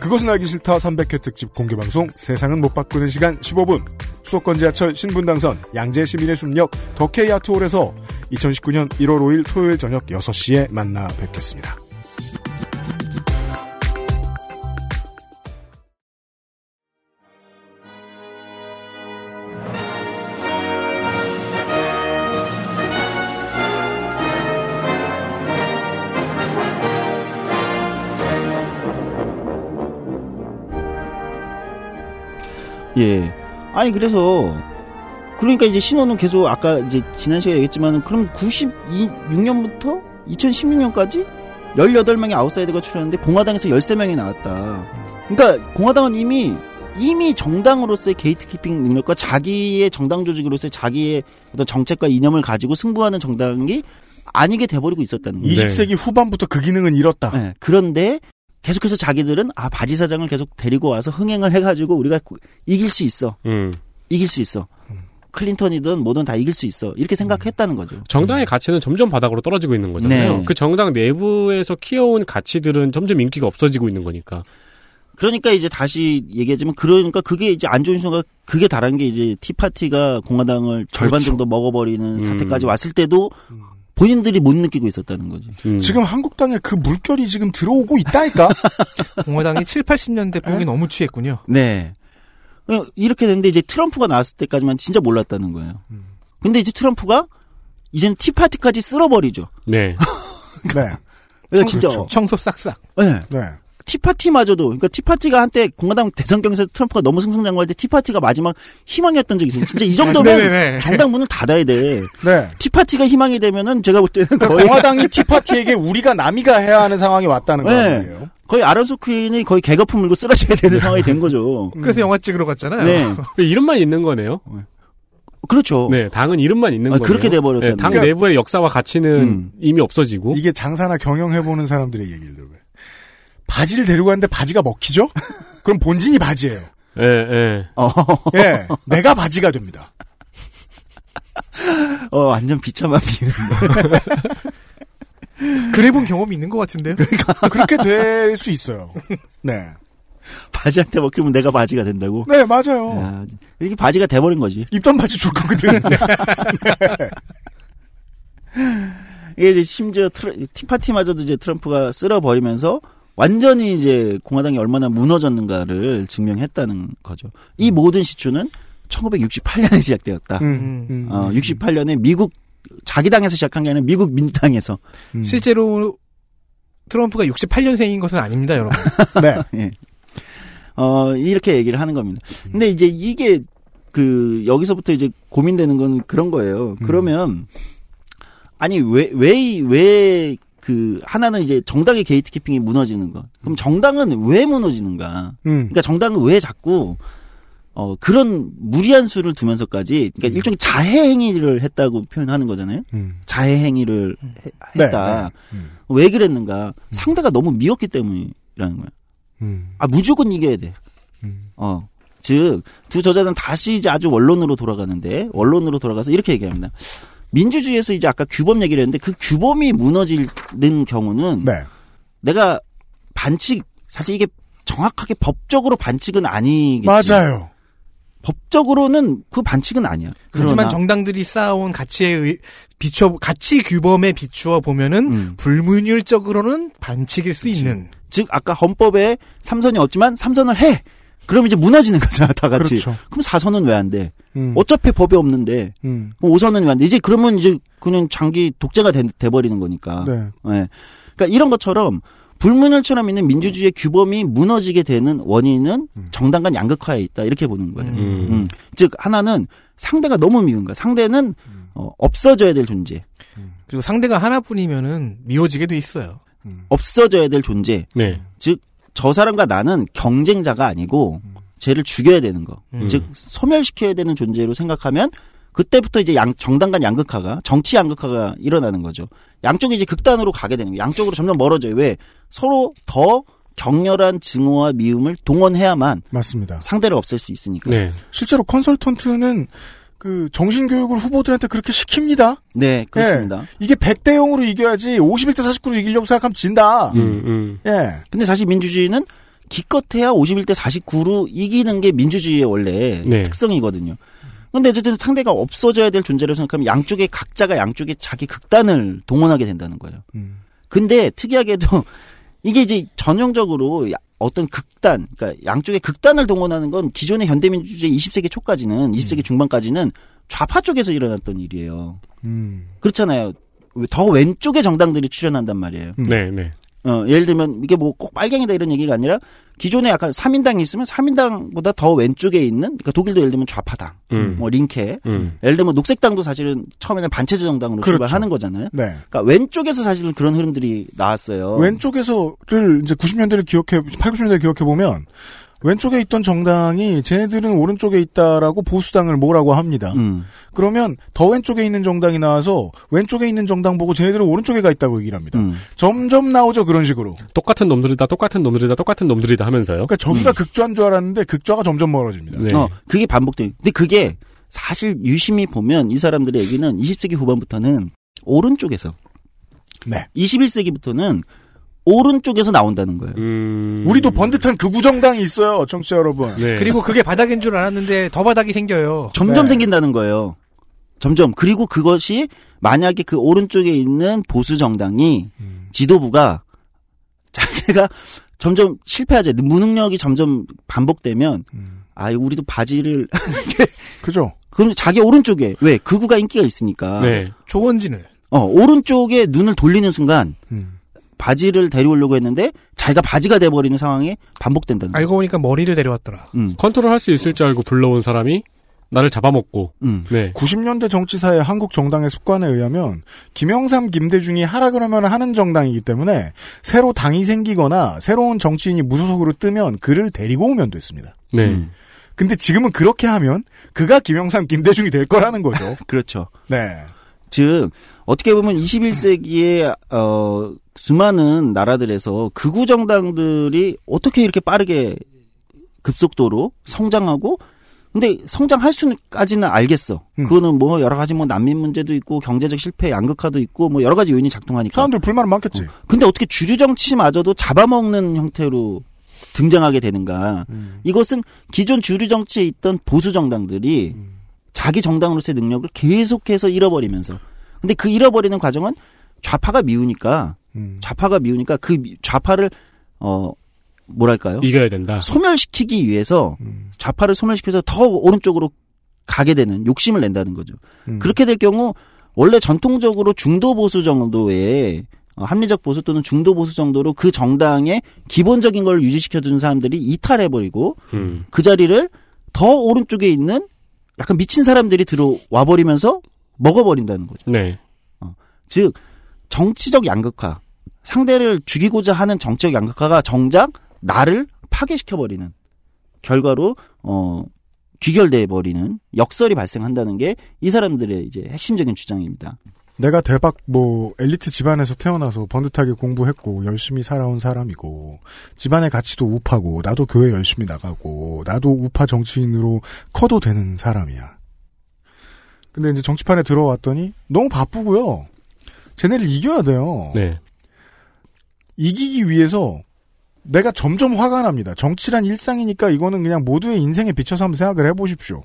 그것은 알기 싫다 300회 특집 공개방송 세상은 못 바꾸는 시간 15분 수도권 지하철 신분당선 양재 시민의 숲역 덕케이 아트홀에서 2019년 1월 5일 토요일 저녁 6시에 만나 뵙겠습니다. 예. 아니 그래서 그러니까 이제 신호는 계속 아까 이제 지난 시간에 얘기했지만은 그럼 96년부터 2016년까지 18명의 아웃사이더가 출연했는데 공화당에서 13명이 나왔다. 그러니까 공화당은 이미 이미 정당으로서의 gatekeeping 능력과 자기의 정당 조직으로서의 자기의 어떤 정책과 이념을 가지고 승부하는 정당이 아니게 돼버리고 있었다는 거예요. 20세기 후반부터 그 기능은 잃었다. 네, 그런데 계속해서 자기들은 아 바지 사장을 계속 데리고 와서 흥행을 해가지고 우리가 이길 수 있어. 음. 이길 수 있어. 클린턴이든 뭐든 다 이길 수 있어. 이렇게 생각했다는 거죠. 정당의 가치는 점점 바닥으로 떨어지고 있는 거잖아요. 네. 그 정당 내부에서 키워온 가치들은 점점 인기가 없어지고 있는 거니까. 그러니까 이제 다시 얘기하자면 그러니까 그게 이제 안 좋은 순간 그게 다른 게 이제 티파티가 공화당을 절반 그렇죠. 정도 먹어버리는 음. 사태까지 왔을 때도 본인들이 못 느끼고 있었다는 거지. 음. 지금 한국당에 그 물결이 지금 들어오고 있다니까. *laughs* 공화당이 7, 80년대 뽕이 너무 취했군요. 네. 어, 이렇게 됐는데 이제 트럼프가 나왔을 때까지만 진짜 몰랐다는 거예요. 근데 이제 트럼프가 이제는 티파티까지 쓸어버리죠. 네. *laughs* 네. 그래서 진짜 그렇죠. 청소 싹싹. 네. 네. 티파티마저도 그러니까 티파티가 한때 공화당 대선 경선에서 트럼프가 너무 승승장구할 때 티파티가 마지막 희망이었던 적이 있어요. 진짜 이 정도면 네네네. 정당 문을 닫아야 돼. 네. 티파티가 희망이 되면은 제가 볼 때는 그러니까 거의 공화당이 티파티에게 우리가 남이가 해야 하는 상황이 왔다는 네. 거예요. 거의 아론소 퀸이 거의 개거품 물고 쓰러져야 되는 상황이 된 거죠. 그래서 영화 찍으러 갔잖아요. 네. 이름만 있는 거네요. 그렇죠. 네, 당은 이름만 있는 아, 거네요. 그렇게 돼버렸다는 네, 당 거예요. 내부의 역사와 가치는 음. 이미 없어지고. 이게 장사나 경영해 보는 사람들의 얘기를 들어요. 바지를 데리고 갔는데 바지가 먹히죠? *laughs* 그럼 본진이 바지예요. 예, 예. 어, 예, 내가 바지가 됩니다. *laughs* 어, 완전 비참한 비유인데. *laughs* 그래 본 경험이 있는 것 같은데요. 그렇게 될 수 있어요. 네. 바지한테 먹히면 내가 바지가 된다고. 네, 맞아요. 야, 이게 바지가 돼버린 거지. 입던 바지 줄 거거든. 이게 이제 심지어 트러, 티파티마저도 이제 트럼프가 쓸어버리면서 완전히 이제 공화당이 얼마나 무너졌는가를 증명했다는 거죠. 이 모든 시초는 1968년에 시작되었다. 음, 음. 어, 68년에 미국 자기 당에서 시작한 게 아니라 미국 민주당에서. 음. 실제로 트럼프가 68년생인 것은 아닙니다, 여러분. *laughs* 네. *laughs* 예. 어, 이렇게 얘기를 하는 겁니다. 근데 이제 이게 그 여기서부터 이제 고민되는 건 그런 거예요. 그러면 아니 왜 왜 왜 그 하나는 이제 정당의 게이트키핑이 무너지는 거. 그럼 정당은 왜 무너지는가? 음. 그러니까 정당은 왜 자꾸 어 그런 무리한 수를 두면서까지 그러니까 일종의 자해 행위를 했다고 표현하는 거잖아요. 음. 자해 행위를 해- 네, 했다. 네. 음. 왜 그랬는가? 상대가 너무 미웠기 때문이라는 거야. 음. 아 무조건 이겨야 돼. 음. 어. 즉, 두 저자는 다시 이제 아주 원론으로 돌아가는데, 원론으로 돌아가서 이렇게 얘기합니다. 민주주의에서 이제 아까 규범 얘기를 했는데, 그 규범이 무너지는 경우는, 네. 내가 반칙, 사실 이게 정확하게 법적으로 반칙은 아니겠지. 맞아요. 법적으로는 그 반칙은 아니야. 하지만 그러나, 정당들이 쌓아온 가치에 의, 비춰 가치 규범에 비추어 보면은 음. 불문율적으로는 반칙일 수 있는. 즉, 아까 헌법에 삼선이 없지만 삼선을 해! 그럼 이제 무너지는 거잖아, 다 같이. 그렇죠. 그럼 사선은 왜 안 돼? 음. 어차피 법이 없는데, 음. 그럼 5선은 왜 안 돼? 이제 그러면 이제 그냥 장기 독재가 돼, 돼버리는 거니까. 네. 예. 그러니까 이런 것처럼 불문율처럼 있는 민주주의의 규범이 무너지게 되는 원인은 음. 정당 간 양극화에 있다 이렇게 보는 거예요. 음. 음. 즉 하나는 상대가 너무 미운 거야. 상대는 음. 어, 없어져야 될 존재, 그리고 상대가 하나뿐이면은 미워지게 돼 있어요. 없어져야 될 존재. 네. 즉 저 사람과 나는 경쟁자가 아니고 쟤를 죽여야 되는 거. 음. 즉 소멸시켜야 되는 존재로 생각하면 그때부터 이제 양, 정당 간 양극화가 정치 양극화가 일어나는 거죠. 양쪽이 이제 극단으로 가게 되는 거예요. 양쪽으로 점점 멀어져요. 왜 서로 더 격렬한 증오와 미움을 동원해야만 맞습니다. 상대를 없앨 수 있으니까. 네. 실제로 컨설턴트는 그 정신교육을 후보들한테 그렇게 시킵니다. 네, 그렇습니다. 이게 100대 0으로 이겨야지 51대 49로 이기려고 생각하면 진다. 음, 음. 예. 근데 사실 민주주의는 기껏해야 51대 49로 이기는 게 민주주의의 원래 네. 특성이거든요. 근데 어쨌든 상대가 없어져야 될 존재로 생각하면 양쪽에 각자가 양쪽에 자기 극단을 동원하게 된다는 거예요. 음. 근데 특이하게도 *laughs* 이게 이제 전형적으로 야- 어떤 극단, 그러니까 양쪽의 극단을 동원하는 건 기존의 현대민주주의 20세기 초까지는, 20세기 중반까지는 좌파 쪽에서 일어났던 일이에요. 음. 그렇잖아요. 더 왼쪽의 정당들이 출연한단 말이에요. 네, 네. 어, 예를 들면 이게 뭐 꼭 빨갱이다 이런 얘기가 아니라 기존에 약간 3인당이 있으면 3인당보다 더 왼쪽에 있는 그러니까 독일도 예를 들면 좌파당, 음. 뭐 링케, 음. 예를 들면 녹색당도 사실은 처음에는 반체제 정당으로 그렇죠. 출발하는 거잖아요. 네. 그러니까 왼쪽에서 사실은 그런 흐름들이 나왔어요. 왼쪽에서를 이제 90년대를 기억해 8, 90년대를 기억해 보면 왼쪽에 있던 정당이 쟤네들은 오른쪽에 있다라고 보수당을 뭐라고 합니다. 음. 그러면 더 왼쪽에 있는 정당이 나와서 왼쪽에 있는 정당 보고 쟤네들은 오른쪽에 가 있다고 얘기를 합니다. 음. 점점 나오죠 그런 식으로. 똑같은 놈들이다, 똑같은 놈들이다, 똑같은 놈들이다 하면서요. 그러니까 저기가 극좌인 줄 알았는데 극좌가 점점 멀어집니다. 네. 어, 그게 반복돼요. 근데 그게 사실 유심히 보면 이 사람들의 얘기는 20세기 후반부터는 오른쪽에서 네. 21세기부터는 오른쪽에서 나온다는 거예요. 음. 우리도 번듯한 극우 정당이 있어요, 청취자 여러분. 네. 그리고 그게 바닥인 줄 알았는데 더 바닥이 생겨요. 점점 네. 생긴다는 거예요. 점점. 그리고 그것이 만약에 그 오른쪽에 있는 보수 정당이 음. 지도부가 자기가 점점 실패하지 무능력이 점점 반복되면 음. 아 우리도 바지를 *laughs* 그죠? 그럼 자기 오른쪽에 왜 극우가 인기가 있으니까 네. 조원진을. 어 오른쪽에 눈을 돌리는 순간 음. 바지를 데려오려고 했는데 자기가 바지가 돼버리는 상황이 반복된다는. 알고 보니까 머리를 데려왔더라. 음, 컨트롤 할 수 있을 줄 알고 불러온 사람이 나를 잡아먹고. 음. 네. 90년대 정치사의 한국 정당의 습관에 의하면 김영삼, 김대중이 하라 그러면 하는 정당이기 때문에 새로 당이 생기거나 새로운 정치인이 무소속으로 뜨면 그를 데리고 오면 됐습니다. 네. 음. 근데 지금은 그렇게 하면 그가 김영삼, 김대중이 될 거라는 거죠. *laughs* 그렇죠. 네. 즉 어떻게 보면 21세기에 어 수많은 나라들에서 극우 정당들이 어떻게 이렇게 빠르게 급속도로 성장하고 근데 성장할 수까지는 알겠어. 음. 그거는 뭐 여러 가지 뭐 난민 문제도 있고 경제적 실패, 양극화도 있고 뭐 여러 가지 요인이 작동하니까. 사람들 불만은 많겠지. 근데 어떻게 주류 정치마저도 잡아먹는 형태로 등장하게 되는가? 음. 이것은 기존 주류 정치에 있던 보수 정당들이 음. 자기 정당으로서의 능력을 계속해서 잃어버리면서 근데 그 잃어버리는 과정은 좌파가 미우니까 음. 좌파가 미우니까 그 미- 좌파를 어 뭐랄까요? 이겨야 된다. 소멸시키기 위해서 음. 좌파를 소멸시켜서 더 오른쪽으로 가게 되는 욕심을 낸다는 거죠. 음. 그렇게 될 경우 원래 전통적으로 중도 보수 정도의 어, 합리적 보수 또는 중도 보수 정도로 그 정당의 기본적인 걸 유지시켜 준 사람들이 이탈해 버리고 음. 그 자리를 더 오른쪽에 있는 약간 미친 사람들이 들어와 버리면서 먹어버린다는 거죠. 네. 즉 정치적 양극화, 상대를 죽이고자 하는 정치적 양극화가 정작 나를 파괴시켜 버리는 결과로 어 귀결돼 버리는 역설이 발생한다는 게 이 사람들의 이제 핵심적인 주장입니다. 내가 대박 뭐 엘리트 집안에서 태어나서 번듯하게 공부했고 열심히 살아온 사람이고 집안의 가치도 우파고 나도 교회 열심히 나가고 나도 우파 정치인으로 커도 되는 사람이야. 근데 이제 정치판에 들어왔더니 너무 바쁘고요. 쟤네를 이겨야 돼요. 네. 이기기 위해서 내가 점점 화가 납니다. 정치란 일상이니까 이거는 그냥 모두의 인생에 비춰서 한번 생각을 해보십시오.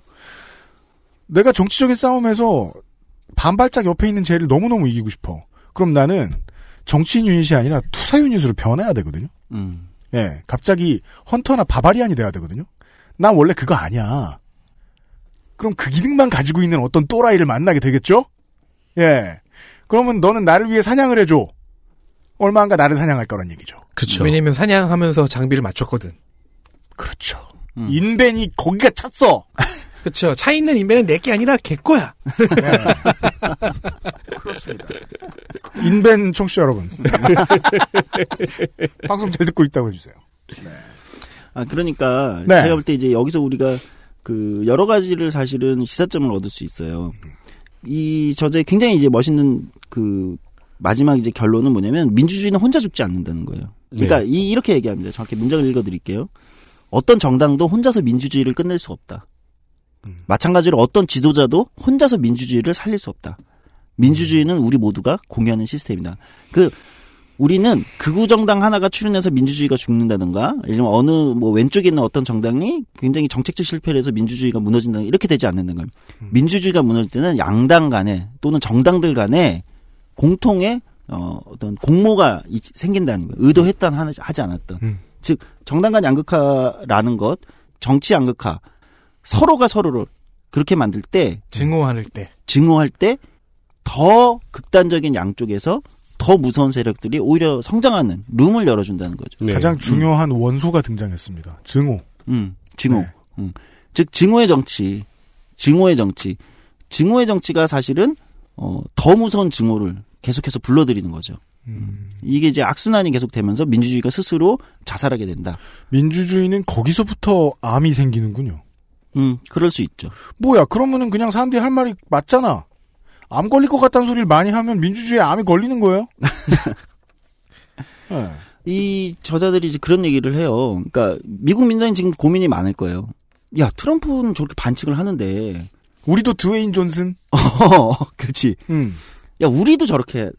내가 정치적인 싸움에서 반발짝 옆에 있는 쟤를 너무너무 이기고 싶어. 그럼 나는 정치인 유닛이 아니라 투사 유닛으로 변해야 되거든요. 음. 예, 갑자기 헌터나 바바리안이 돼야 되거든요. 난 원래 그거 아니야. 그럼 그 기능만 가지고 있는 어떤 또라이를 만나게 되겠죠? 예. 그러면 너는 나를 위해 사냥을 해줘. 얼마 안가 나를 사냥할 거란 얘기죠. 그쵸. 왜냐면 사냥하면서 장비를 맞췄거든. 그렇죠. 인벤이 거기가 찼어. *laughs* 그쵸. 차 있는 인벤은 내게 아니라 걔 거야. *laughs* 그렇습니다. 인벤 청취자 여러분. *laughs* 방송 잘 듣고 있다고 해주세요. 아 그러니까 네. 제가 볼 때 이제 여기서 우리가 그 여러 가지를 사실은 시사점을 얻을 수 있어요. 이 저자의 굉장히 이제 멋있는 그 마지막 이제 결론은 뭐냐면 민주주의는 혼자 죽지 않는다는 거예요. 그러니까 네. 이, 이렇게 얘기합니다. 정확히 문장을 읽어드릴게요. 어떤 정당도 혼자서 민주주의를 끝낼 수 없다. 마찬가지로 어떤 지도자도 혼자서 민주주의를 살릴 수 없다. 민주주의는 우리 모두가 공유하는 시스템이다. 그 우리는 극우 정당 하나가 출현해서 민주주의가 죽는다든가, 예를 들면 어느 뭐 왼쪽에 있는 어떤 정당이 굉장히 정책적 실패를 해서 민주주의가 무너진다 이렇게 되지 않는다는 거예요. 민주주의가 무너질 때는 양당 간에 또는 정당들 간에 공통의 어, 어떤 공모가 이- 생긴다는 거예요. 의도했던 하지 않았던. 즉 정당 간 양극화라는 것, 정치 양극화, 서로가 서로를 그렇게 만들 때 증오할 때. 증오할 때 더 극단적인 양쪽에서 더 무서운 세력들이 오히려 성장하는 룸을 열어준다는 거죠. 네. 가장 중요한 원소가 등장했습니다. 증오. 음, 증오. 네. 음. 즉 증오의 정치, 증오의 정치, 증오의 정치가 사실은 어, 더 무서운 증오를 계속해서 불러들이는 거죠. 음. 이게 이제 악순환이 계속되면서 민주주의가 스스로 자살하게 된다. 민주주의는 거기서부터 암이 생기는군요. 음, 그럴 수 있죠. 뭐야, 그러면은 그냥 사람들이 할 말이 맞잖아. 암 걸릴 것 같다는 소리를 많이 하면 민주주의에 암이 걸리는 거예요? *laughs* 네. 이 저자들이 이제 그런 얘기를 해요. 그러니까 미국 민정이 지금 고민이 많을 거예요. 야 트럼프는 저렇게 반칙을 하는데 우리도 드웨인 존슨? 어, *laughs* 그렇지. 음. 야 우리도 저렇게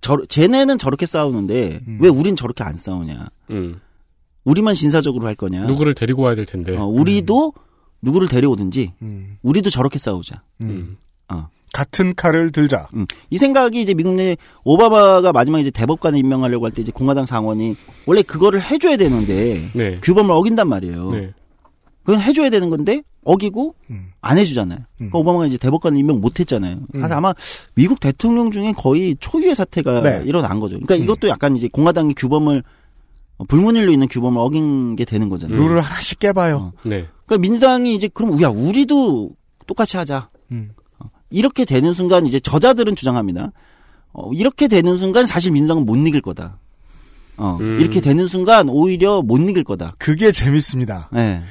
저 쟤네는 저렇게 싸우는데 음. 왜 우린 저렇게 안 싸우냐? 음. 우리만 신사적으로 할 거냐? 누구를 데리고 와야 될 텐데. 어, 우리도 누구를 데려오든지 음. 우리도 저렇게 싸우자. 음. 어. 같은 칼을 들자. 음. 이 생각이 이제 미국 내 오바마가 마지막 이제 대법관을 임명하려고 할 때 이제 공화당 상원이 원래 그거를 해줘야 되는데 네. 규범을 어긴단 말이에요. 네. 그건 해줘야 되는 건데 어기고 음. 안 해주잖아요. 그러니까 오바마가 이제 대법관 임명 못했잖아요. 사실 아마 미국 대통령 중에 거의 초유의 사태가 네. 일어난 거죠. 그러니까 이것도 약간 이제 공화당이 규범을 어, 불문일로 있는 규범을 어긴 게 되는 거잖아요. 룰을 하나씩 깨봐요. 네. 그러니까 민주당이 이제 그럼 야 우리도 똑같이 하자. 음. 어, 이렇게 되는 순간 이제 저자들은 주장합니다. 어, 이렇게 되는 순간 사실 민주당은 못 이길 거다. 어, 음. 이렇게 되는 순간 오히려 못 이길 거다. 그게 재밌습니다. 네.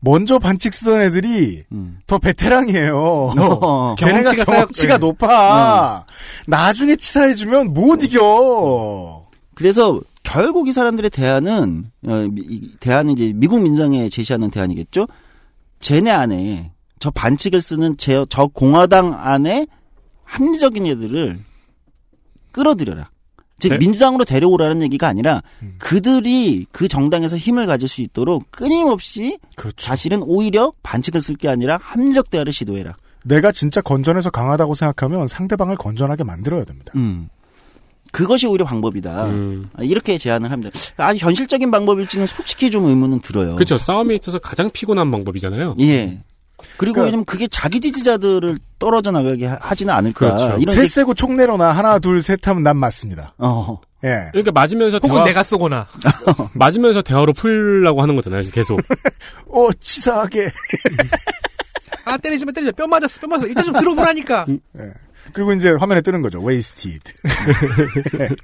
먼저 반칙 쓰던 애들이 음. 더 베테랑이에요. *laughs* 어. 걔네가 경험치가 경험치가 쌓였- 높아. 나중에 치사해지면 못 이겨. 그래서 결국 이 사람들의 대안은 어, 대안은 이제 미국 민주당에 제시하는 대안이겠죠. 쟤네 안에 저 반칙을 쓰는 제, 저 공화당 안에 합리적인 애들을 끌어들여라. 즉 네. 민주당으로 데려오라는 얘기가 아니라 그들이 그 정당에서 힘을 가질 수 있도록 끊임없이 그렇죠. 사실은 오히려 반칙을 쓸 게 아니라 합리적 대화를 시도해라. 내가 진짜 건전해서 강하다고 생각하면 상대방을 건전하게 만들어야 됩니다. 음. 그것이 오히려 방법이다. 음. 아, 이렇게 제안을 합니다. 아주 현실적인 방법일지는 솔직히 좀 의문은 들어요. 그렇죠. 싸움에 있어서 가장 피곤한 방법이잖아요. 예. 그리고 그러니까- 왜냐면 그게 자기 지지자들을 떨어져 나가게 하- 하지는 않을까. 그렇죠. 이런 새 이제- 세고 총 내려놔 하나 둘 셋 하면 난 맞습니다. 어. 예. 그러니까 맞으면서 혹은 대화, 내가 쏘거나. *laughs* 맞으면서 대화로 풀려고 하는 거잖아요. 계속. *laughs* 어 치사하게. 아, 때리지만 때리지 마. 뼈 맞았어, 뼈 맞았어. 일단 좀 들어보라니까. 그리고 이제 화면에 뜨는 거죠. wasted. *laughs*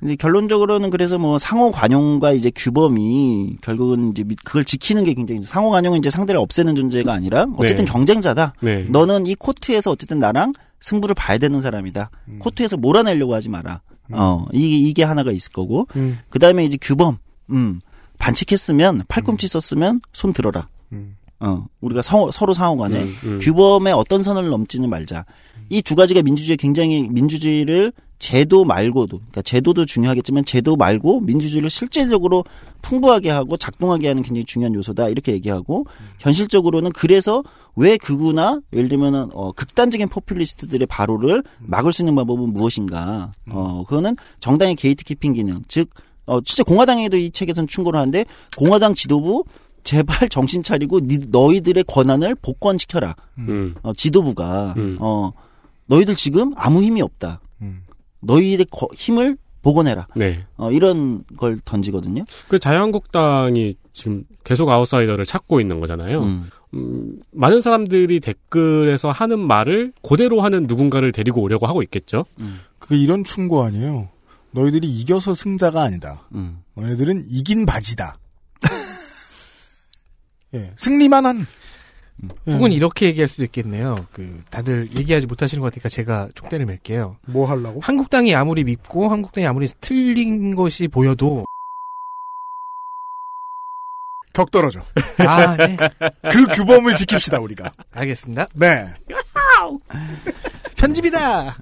근데 결론적으로는 그래서 뭐 상호 관용과 이제 규범이 결국은 이제 미- 그걸 지키는 게 굉장히 상호 관용은 이제 상대를 없애는 존재가 아니라 어쨌든 네. 경쟁자다. 네. 너는 이 코트에서 어쨌든 나랑 승부를 봐야 되는 사람이다. 코트에서 몰아내려고 하지 마라. 어, 이게, 이게 하나가 있을 거고. 음. 그 다음에 이제 규범. 음, 반칙했으면, 팔꿈치 썼으면 손 들어라. 음. 어, 우리가 서, 서로 상호 간에 음, 음. 규범의 어떤 선을 넘지는 말자. 이 두 가지가 민주주의 굉장히 민주주의를 제도 말고도, 그러니까 제도도 중요하겠지만 제도 말고 민주주의를 실질적으로 풍부하게 하고 작동하게 하는 굉장히 중요한 요소다 이렇게 얘기하고 현실적으로는 그래서 왜 극우나 예를 들면은 어, 극단적인 포퓰리스트들의 발호를 막을 수 있는 방법은 무엇인가? 어, 그거는 정당의 gatekeeping 기능, 즉 어, 진짜 공화당에도 이 책에서는 충고를 하는데 공화당 지도부 제발 정신 차리고 니- 너희들의 권한을 복권시켜라. 음. 어, 지도부가 음. 어 너희들 지금 아무 힘이 없다. 음. 너희의 거- 힘을 복원해라. 네. 어, 이런 걸 던지거든요. 그 자유한국당이 지금 계속 아웃사이더를 찾고 있는 거잖아요. 음. 음, 많은 사람들이 댓글에서 하는 말을 그대로 하는 누군가를 데리고 오려고 하고 있겠죠. 그게 이런 충고 아니에요. 너희들이 이겨서 승자가 아니다. 음. 너희들은 이긴 바지다. 예, 승리만 한. 예. 혹은 이렇게 얘기할 수도 있겠네요. 그 다들 얘기하지 못하시는 것 같으니까 제가 촉대를 맬게요. 뭐 하려고? 한국당이 아무리 밉고 한국당이 아무리 틀린 것이 보여도 격 떨어져. *laughs* 아, 네. 그 규범을 지킵시다 우리가. 알겠습니다. 네. *laughs* 편집이다.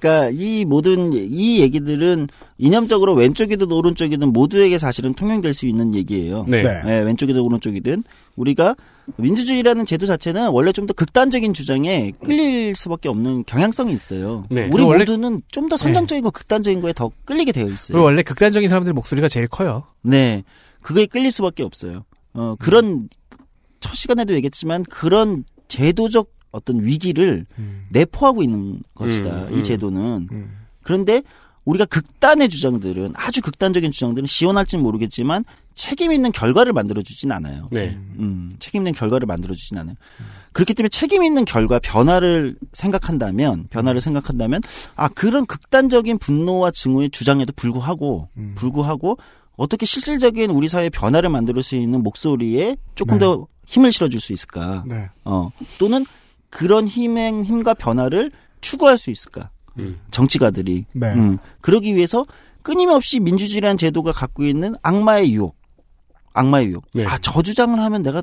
그러니까 이 모든 이 얘기들은 이념적으로 왼쪽이든 오른쪽이든 모두에게 사실은 통용될 수 있는 얘기예요. 네. 네. 왼쪽이든 오른쪽이든 우리가 민주주의라는 제도 자체는 원래 좀 더 극단적인 주장에 끌릴 수밖에 없는 경향성이 있어요. 네. 우리 모두는 좀 더 선정적이고 극단적인 거에 더 끌리게 되어 있어요. 그리고 원래 극단적인 사람들 목소리가 제일 커요. 네. 그거에 끌릴 수밖에 없어요. 어, 그런, 첫 시간에도 얘기했지만, 그런 제도적 어떤 위기를 음. 내포하고 있는 것이다. 음, 이 음. 제도는. 음. 그런데 우리가 극단의 주장들은, 아주 극단적인 주장들은 시원할진 모르겠지만, 책임 있는 결과를 만들어주진 않아요. 네. 음, 책임 있는 결과를 만들어주진 않아요. 그렇기 때문에 책임 있는 결과, 변화를 생각한다면, 변화를 생각한다면, 아, 그런 극단적인 분노와 증오의 주장에도 불구하고, 음. 불구하고, 어떻게 실질적인 우리 사회의 변화를 만들 수 있는 목소리에 조금 네. 더 힘을 실어줄 수 있을까? 네. 어, 또는 그런 힘행, 힘과 변화를 추구할 수 있을까? 음. 정치가들이. 네. 음, 그러기 위해서 끊임없이 민주주의라는 제도가 갖고 있는 악마의 유혹. 악마의 유혹. 네. 아, 저 주장을 하면 내가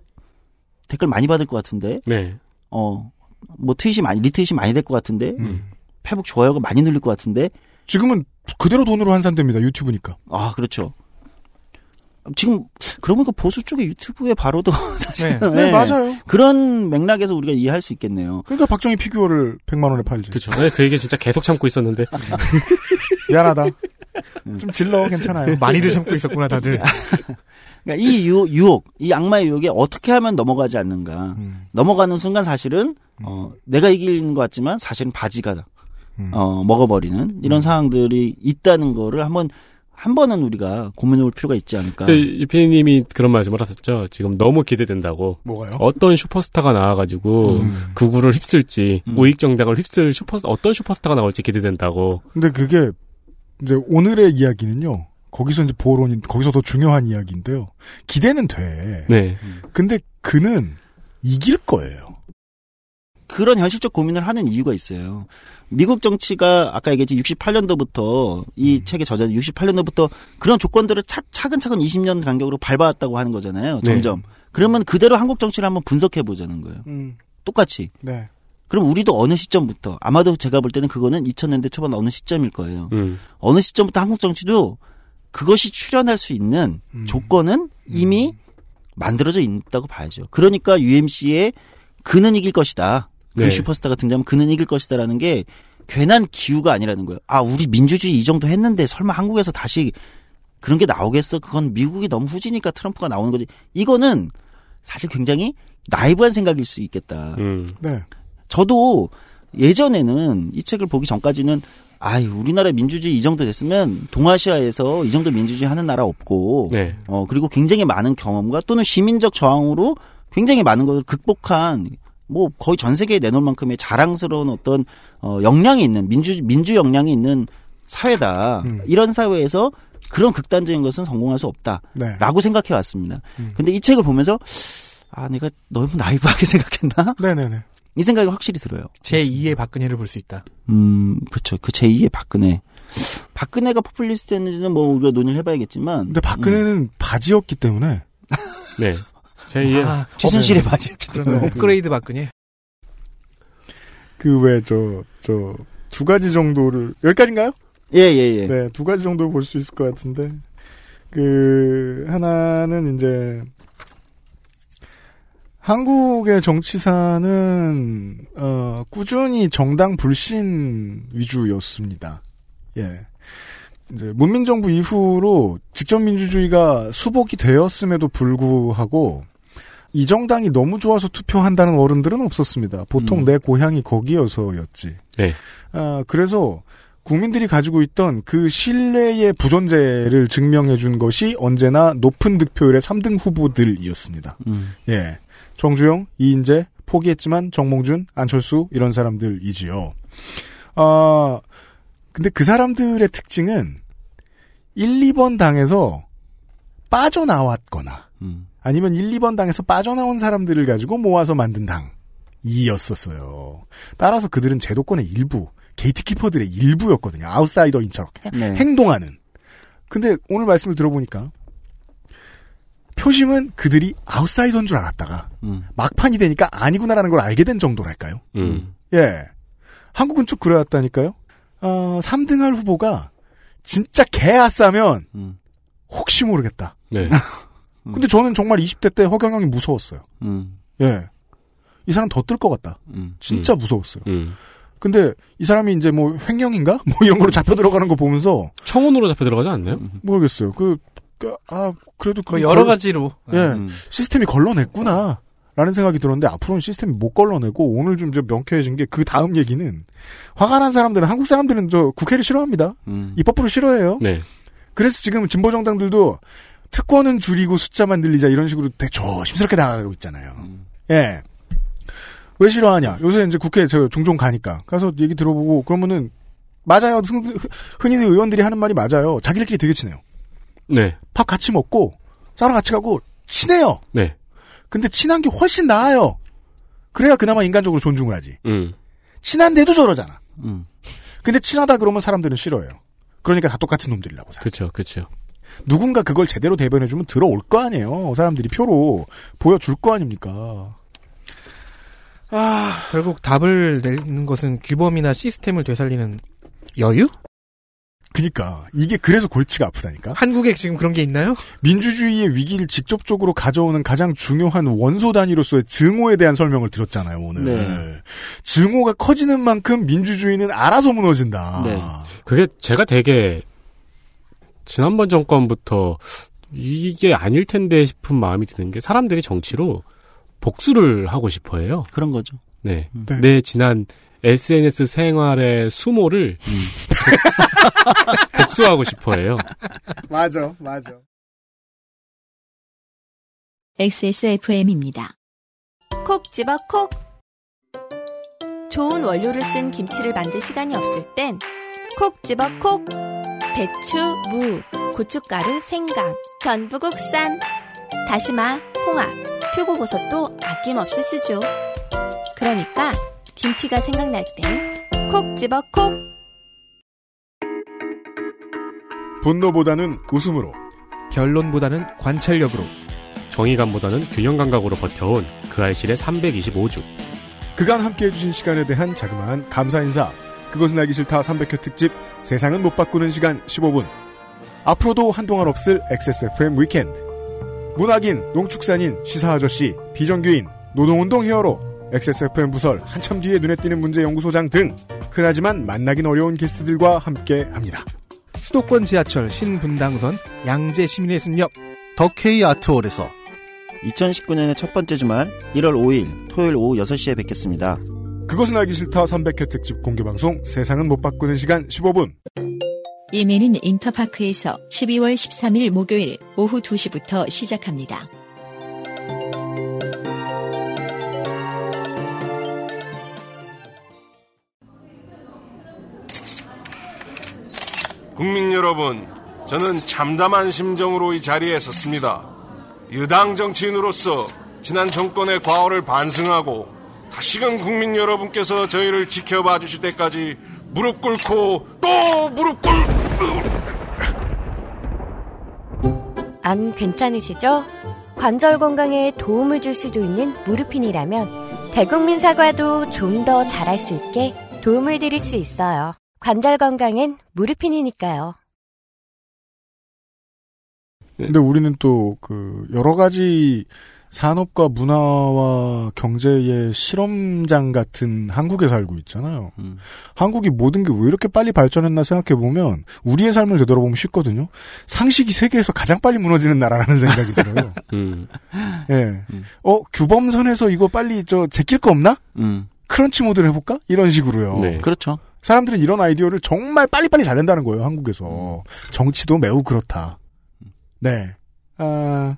댓글 많이 받을 것 같은데, 네. 어, 뭐 트윗이 많이, 리트윗이 많이 될 것 같은데, 음. 페북 좋아요가 많이 늘릴 것 같은데, 지금은 그대로 돈으로 환산됩니다. 유튜브니까. 아, 그렇죠. 지금, 그러고 보니까 보수 쪽의 유튜브에 바로도 사실 네. 네, 맞아요. 그런 맥락에서 우리가 이해할 수 있겠네요. 그러니까 박정희 피규어를 100만 원에 팔지. 그쵸. 네, 그 얘기 진짜 계속 참고 있었는데. *laughs* 미안하다. 좀 질러 괜찮아요. 많이를 참고 있었구나 다들. *laughs* 그러니까 이 유, 유혹, 이 악마의 유혹에 어떻게 하면 넘어가지 않는가. 음. 넘어가는 순간 사실은, 어, 내가 이기는 것 같지만 사실은 바지가, 음. 어, 먹어버리는 이런 상황들이 있다는 거를 한번, 한 번은 우리가 고민해 볼 필요가 있지 않을까. 그 유피님이 그런 말씀을 하셨죠. 지금 너무 기대된다고. 뭐가요? 어떤 슈퍼스타가 나와가지고 음. 극우를 휩쓸지 음. 우익 정당을 휩쓸 슈퍼 어떤 슈퍼스타가 나올지 기대된다고. 근데 그게 이제 오늘의 이야기는요. 거기서 이제 보론인 거기서 더 중요한 이야기인데요. 기대는 돼. 네. 근데 그는 이길 거예요. 그런 현실적 고민을 하는 이유가 있어요. 미국 정치가 아까 얘기했지 68년도부터 이 책에 저자는 68년도부터 그런 조건들을 차, 차근차근 20년 간격으로 밟아왔다고 하는 거잖아요. 네. 점점. 그러면 그대로 한국 정치를 한번 분석해 보자는 거예요. 음. 똑같이. 네. 그럼 우리도 어느 시점부터 아마도 제가 볼 때는 그거는 2000년대 초반 어느 시점일 거예요. 음. 어느 시점부터 한국 정치도 그것이 출현할 수 있는 음. 조건은 이미 만들어져 있다고 봐야죠. 그러니까 UMC의 그는 이길 것이다. 그 네. 슈퍼스타가 등장하면 그는 이길 것이다라는 게 괜한 기우가 아니라는 거예요. 아, 우리 민주주의 이 정도 했는데 설마 한국에서 다시 그런 게 나오겠어? 그건 미국이 너무 후지니까 트럼프가 나오는 거지. 이거는 사실 굉장히 나이브한 생각일 수 있겠다. 음. 네. 저도 예전에는 이 책을 보기 전까지는 아유 우리나라 민주주의 이 정도 됐으면 동아시아에서 이 정도 민주주의 하는 나라 없고 네. 어 그리고 굉장히 많은 경험과 또는 시민적 저항으로 굉장히 많은 것을 극복한 뭐 거의 전 세계에 내놓을 만큼의 자랑스러운 어떤 어 역량이 있는 민주 민주 역량이 있는 사회다. 음. 이런 사회에서 그런 극단적인 것은 성공할 수 없다라고 네. 생각해 왔습니다. 음. 근데 이 책을 보면서 아 내가 너무 나이브하게 *laughs* 생각했나? 네네네. 이 생각이 확실히 들어요. 제 2의 박근혜를 볼 수 있다. 음, 그렇죠. 그 제 2의 박근혜. 박근혜가 포퓰리스트였는지는 뭐 우리가 논의를 해봐야겠지만. 근데 박근혜는 바지였기 때문에 네. *laughs* 제 2의 아, 최순실의 어, 바지. 그러면 업그레이드 박근혜. 그 왜 저 저 두 가지 정도를 여기까지인가요? 예, 예, 예. 네, 두 가지 정도 볼 수 있을 것 같은데 그 하나는 이제 한국의 정치사는 어, 꾸준히 정당 불신 위주였습니다. 예. 이제 문민정부 이후로 직접 민주주의가 수복이 되었음에도 불구하고 이 정당이 너무 좋아서 투표한다는 어른들은 없었습니다. 보통 음. 내 고향이 거기여서였지. 네. 아, 그래서 국민들이 가지고 있던 그 신뢰의 부존재를 증명해 준 것이 언제나 높은 득표율의 3등 후보들이었습니다. 음. 예. 정주영, 이인재, 포기했지만 정몽준, 안철수 이런 사람들이지요. 아 근데 그 사람들의 특징은 1, 2번 당에서 빠져나왔거나 음. 아니면 1, 2번 당에서 빠져나온 사람들을 가지고 모아서 만든 당이었었어요. 따라서 그들은 제도권의 일부, 게이트키퍼들의 일부였거든요. 아웃사이더인 처럼 네. 행동하는. 근데 오늘 말씀을 들어보니까 표심은 그들이 아웃사이더인 줄 알았다가 음. 막판이 되니까 아니구나라는 걸 알게 된 정도랄까요? 음. 예. 한국은 쭉 그래왔다니까요? 어, 3등할 후보가 진짜 개아싸면 음. 혹시 모르겠다. 네. *laughs* 근데 저는 정말 20대 때 허경영이 무서웠어요. 음. 예. 이 사람 더 뜰 것 같다. 음. 진짜 무서웠어요. 음. 근데 이 사람이 이제 뭐 횡령인가? *laughs* 뭐 이런 걸로 잡혀 들어가는 거 보면서 청원으로 잡혀 들어가지 않나요? 모르겠어요. 그, 그, 아, 그래도 그 여러 가지로. 예. 음. 시스템이 걸러냈구나. 라는 생각이 들었는데 앞으로는 시스템이 못 걸러내고 오늘 좀 명쾌해진 게 그 다음 얘기는 화가 난 사람들은 한국 사람들은 저 국회를 싫어합니다. 음. 입법부를 싫어해요. 네. 그래서 지금 진보 정당들도 특권은 줄이고 숫자만 늘리자 이런 식으로 되게 조심스럽게 나가고 있잖아요. 예. 왜 싫어하냐? 요새 이제 국회 저 종종 가니까 가서 얘기 들어보고 그러면은 맞아요. 흔- 흔히 의원들이 하는 말이 맞아요. 자기들끼리 되게 친해요. 네. 밥 같이 먹고 짜러 같이 가고 친해요. 네. 근데 친한 게 훨씬 나아요. 그래야 그나마 인간적으로 존중을 하지. 음. 친한데도 저러잖아. 음. 근데 친하다 그러면 사람들은 싫어해요. 그러니까 다 똑같은 놈들이라고 생각. 그렇죠. 그렇죠. 누군가 그걸 제대로 대변해주면 들어올 거 아니에요. 사람들이 표로 보여줄 거 아닙니까. 아, 결국 답을 내는 것은 규범이나 시스템을 되살리는 여유? 그니까 이게 그래서 골치가 아프다니까. 한국에 지금 그런 게 있나요? 민주주의의 위기를 직접적으로 가져오는 가장 중요한 원소 단위로서의 증오에 대한 설명을 들었잖아요 오늘. 네. 증오가 커지는 만큼 민주주의는 알아서 무너진다. 네. 그게 제가 되게 지난번 정권부터 이게 아닐 텐데 싶은 마음이 드는 게 사람들이 정치로 복수를 하고 싶어 해요. 그런 거죠. 네. 네. 내 지난 SNS 생활의 수모를 *laughs* 복수하고 싶어 해요. 맞아, 맞아. XSFM입니다. 콕 집어 콕. 좋은 원료를 쓴 김치를 만들 시간이 없을 땐 콕 집어 콕. 배추, 무, 고춧가루, 생강, 전부 국산. 다시마, 홍합, 표고버섯도 아낌없이 쓰죠. 그러니까 김치가 생각날 땐 콕 집어 콕. 분노보다는 웃음으로. 결론보다는 관찰력으로. 정의감보다는 균형 감각으로 버텨온 그 알실의 325주. 그간 함께 해주신 시간에 대한 자그마한 감사 인사. 그것은 알기 싫다 300회 특집 세상은 못 바꾸는 시간 15분. 앞으로도 한동안 없을 XSFM 위켄드. 문학인, 농축산인, 시사아저씨, 비정규인, 노동운동 히어로, XSFM 부설, 한참 뒤에 눈에 띄는 문제 연구소장 등 흔하지만 만나긴 어려운 게스트들과 함께 합니다. 수도권 지하철 신분당선 양재 시민의 숲역 덕케이 아트홀에서 2019년의 첫 번째 주말 1월 5일 토요일 오후 6시에 뵙겠습니다. 그것은 알기 싫다 300회 특집 공개방송 세상은 못 바꾸는 시간 15분. 예매는 인터파크에서 12월 13일 목요일 오후 2시부터 시작합니다. 국민 여러분, 저는 참담한 심정으로 이 자리에 섰습니다. 여당 정치인으로서 지난 정권의 과오를 반성하고 다시금 국민 여러분께서 저희를 지켜봐 주실 때까지 무릎 꿇고 또 무릎 꿇... 안 괜찮으시죠? 관절 건강에 도움을 줄 수도 있는 무르핀이라면 대국민 사과도 좀 더 잘할 수 있게 도움을 드릴 수 있어요. 관절 건강엔 무르핀이니까요. 근데 우리는 또 그 여러 가지 산업과 문화와 경제의 실험장 같은 한국에 살고 있잖아요. 한국이 모든 게 왜 이렇게 빨리 발전했나 생각해 보면 우리의 삶을 되돌아보면 쉽거든요. 상식이 세계에서 가장 빨리 무너지는 나라라는 생각이 들어요. *laughs* 음. 예. 어 규범선에서 이거 빨리 저 제낄 거 없나? 음. 크런치 모드를 해볼까? 이런 식으로요. 네. 그렇죠. 사람들은 이런 아이디어를 정말 빨리빨리 잘 낸다는 거예요, 한국에서. 정치도 매우 그렇다. 네. 아,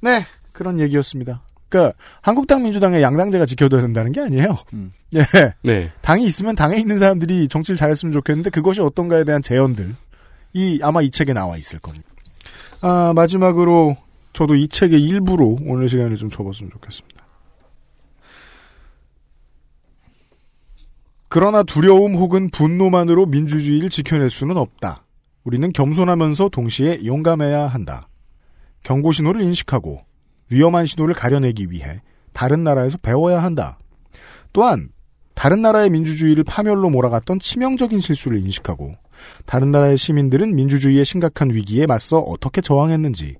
네. 그런 얘기였습니다. 그니까, 한국당 민주당의 양당제가 지켜둬야 된다는 게 아니에요. *laughs* 예. 네. 당이 있으면 당에 있는 사람들이 정치를 잘했으면 좋겠는데 그것이 어떤가에 대한 제언들. 이, 아마 이 책에 나와 있을 겁니다. 아, 마지막으로 저도 이 책의 일부로 오늘 시간을 좀 접었으면 좋겠습니다. 그러나 두려움 혹은 분노만으로 민주주의를 지켜낼 수는 없다. 우리는 겸손하면서 동시에 용감해야 한다. 경고 신호를 인식하고 위험한 신호를 가려내기 위해 다른 나라에서 배워야 한다. 또한 다른 나라의 민주주의를 파멸로 몰아갔던 치명적인 실수를 인식하고 다른 나라의 시민들은 민주주의의 심각한 위기에 맞서 어떻게 저항했는지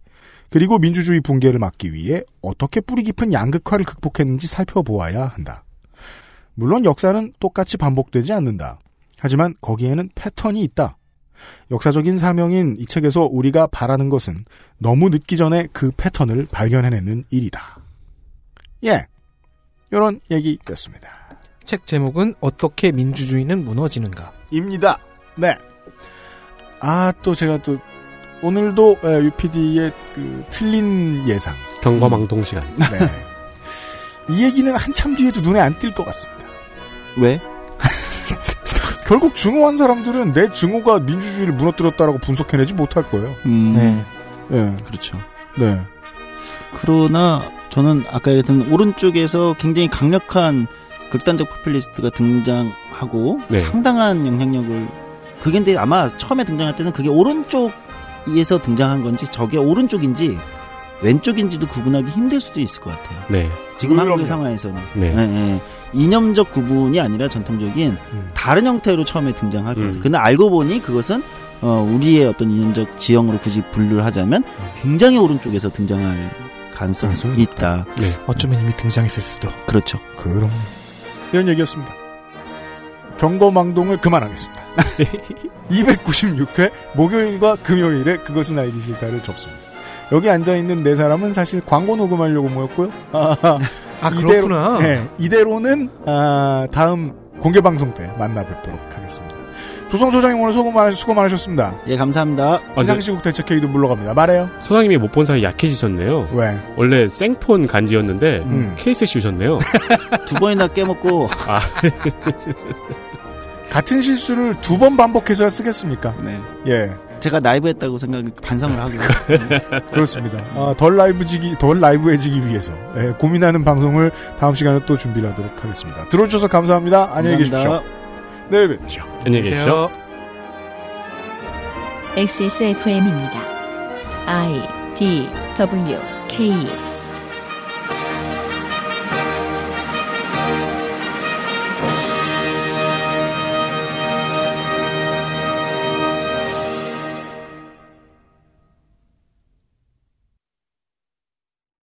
그리고 민주주의 붕괴를 막기 위해 어떻게 뿌리 깊은 양극화를 극복했는지 살펴보아야 한다. 물론 역사는 똑같이 반복되지 않는다. 하지만 거기에는 패턴이 있다. 역사적인 사명인 이 책에서 우리가 바라는 것은 너무 늦기 전에 그 패턴을 발견해내는 일이다. 예. 요런 얘기였습니다. 책 제목은 어떻게 민주주의는 무너지는가? 입니다. 네. 아, 또 제가 또 오늘도 UPD의 그 틀린 예상. 경거망동 시간. 네. 이 얘기는 한참 뒤에도 눈에 안 띌 것 같습니다. 왜? *laughs* 결국 증오한 사람들은 내 증오가 민주주의를 무너뜨렸다라고 분석해내지 못할 거예요. 음, 네. 네. 그렇죠. 네. 그러나 저는 아까 얘기했던 오른쪽에서 굉장히 강력한 극단적 포퓰리스트가 등장하고 네. 상당한 영향력을 그게 근데 아마 처음에 등장할 때는 그게 오른쪽에서 등장한 건지 저게 오른쪽인지 왼쪽인지도 구분하기 힘들 수도 있을 것 같아요. 네. 지금 한국의 상황에서는 네. 예, 예. 이념적 구분이 아니라 전통적인 음. 다른 형태로 처음에 등장할 것 음. 근데 알고 보니 그것은 어, 우리의 어떤 이념적 지형으로 굳이 분류를 하자면 굉장히 오른쪽에서 등장할 가능성이 있다. 네. 어쩌면 이미 등장했을 수도. 그렇죠. 그럼 이런 얘기였습니다. 경거망동을 그만하겠습니다. *laughs* 296회 목요일과 금요일에 그것은 알기 싫다를 접습니다. 여기 앉아 있는 네 사람은 사실 광고 녹음하려고 모였고요. 아, *laughs* 아, 그렇구나. 네, 이대로는 아, 다음 공개 방송 때 만나 뵙도록 하겠습니다. 조성 소장님 오늘 수고, 많으, 수고 많으셨습니다. 예, 감사합니다. 이상시국 대책회의도 물러갑니다. 말해요. 소장님이 못 본 사이 약해지셨네요. 왜? 원래 생폰 간지였는데 음. 케이스 씌우셨네요. *laughs* 두 번이나 깨먹고 아, 같은 실수를 두 번 반복해서야 쓰겠습니까? 네. 예. 제가 라이브했다고 생각 반성을 하고 *laughs* 그렇습니다. 아, 덜 라이브지기, 덜 라이브해지기 위해서 예, 고민하는 방송을 다음 시간에 또 준비를 하도록 하겠습니다. 들어주셔서 감사합니다. 안녕히 감사합니다. 계십시오. 내일 뵙죠. 안녕히 계십시오. XSFM입니다. I D W K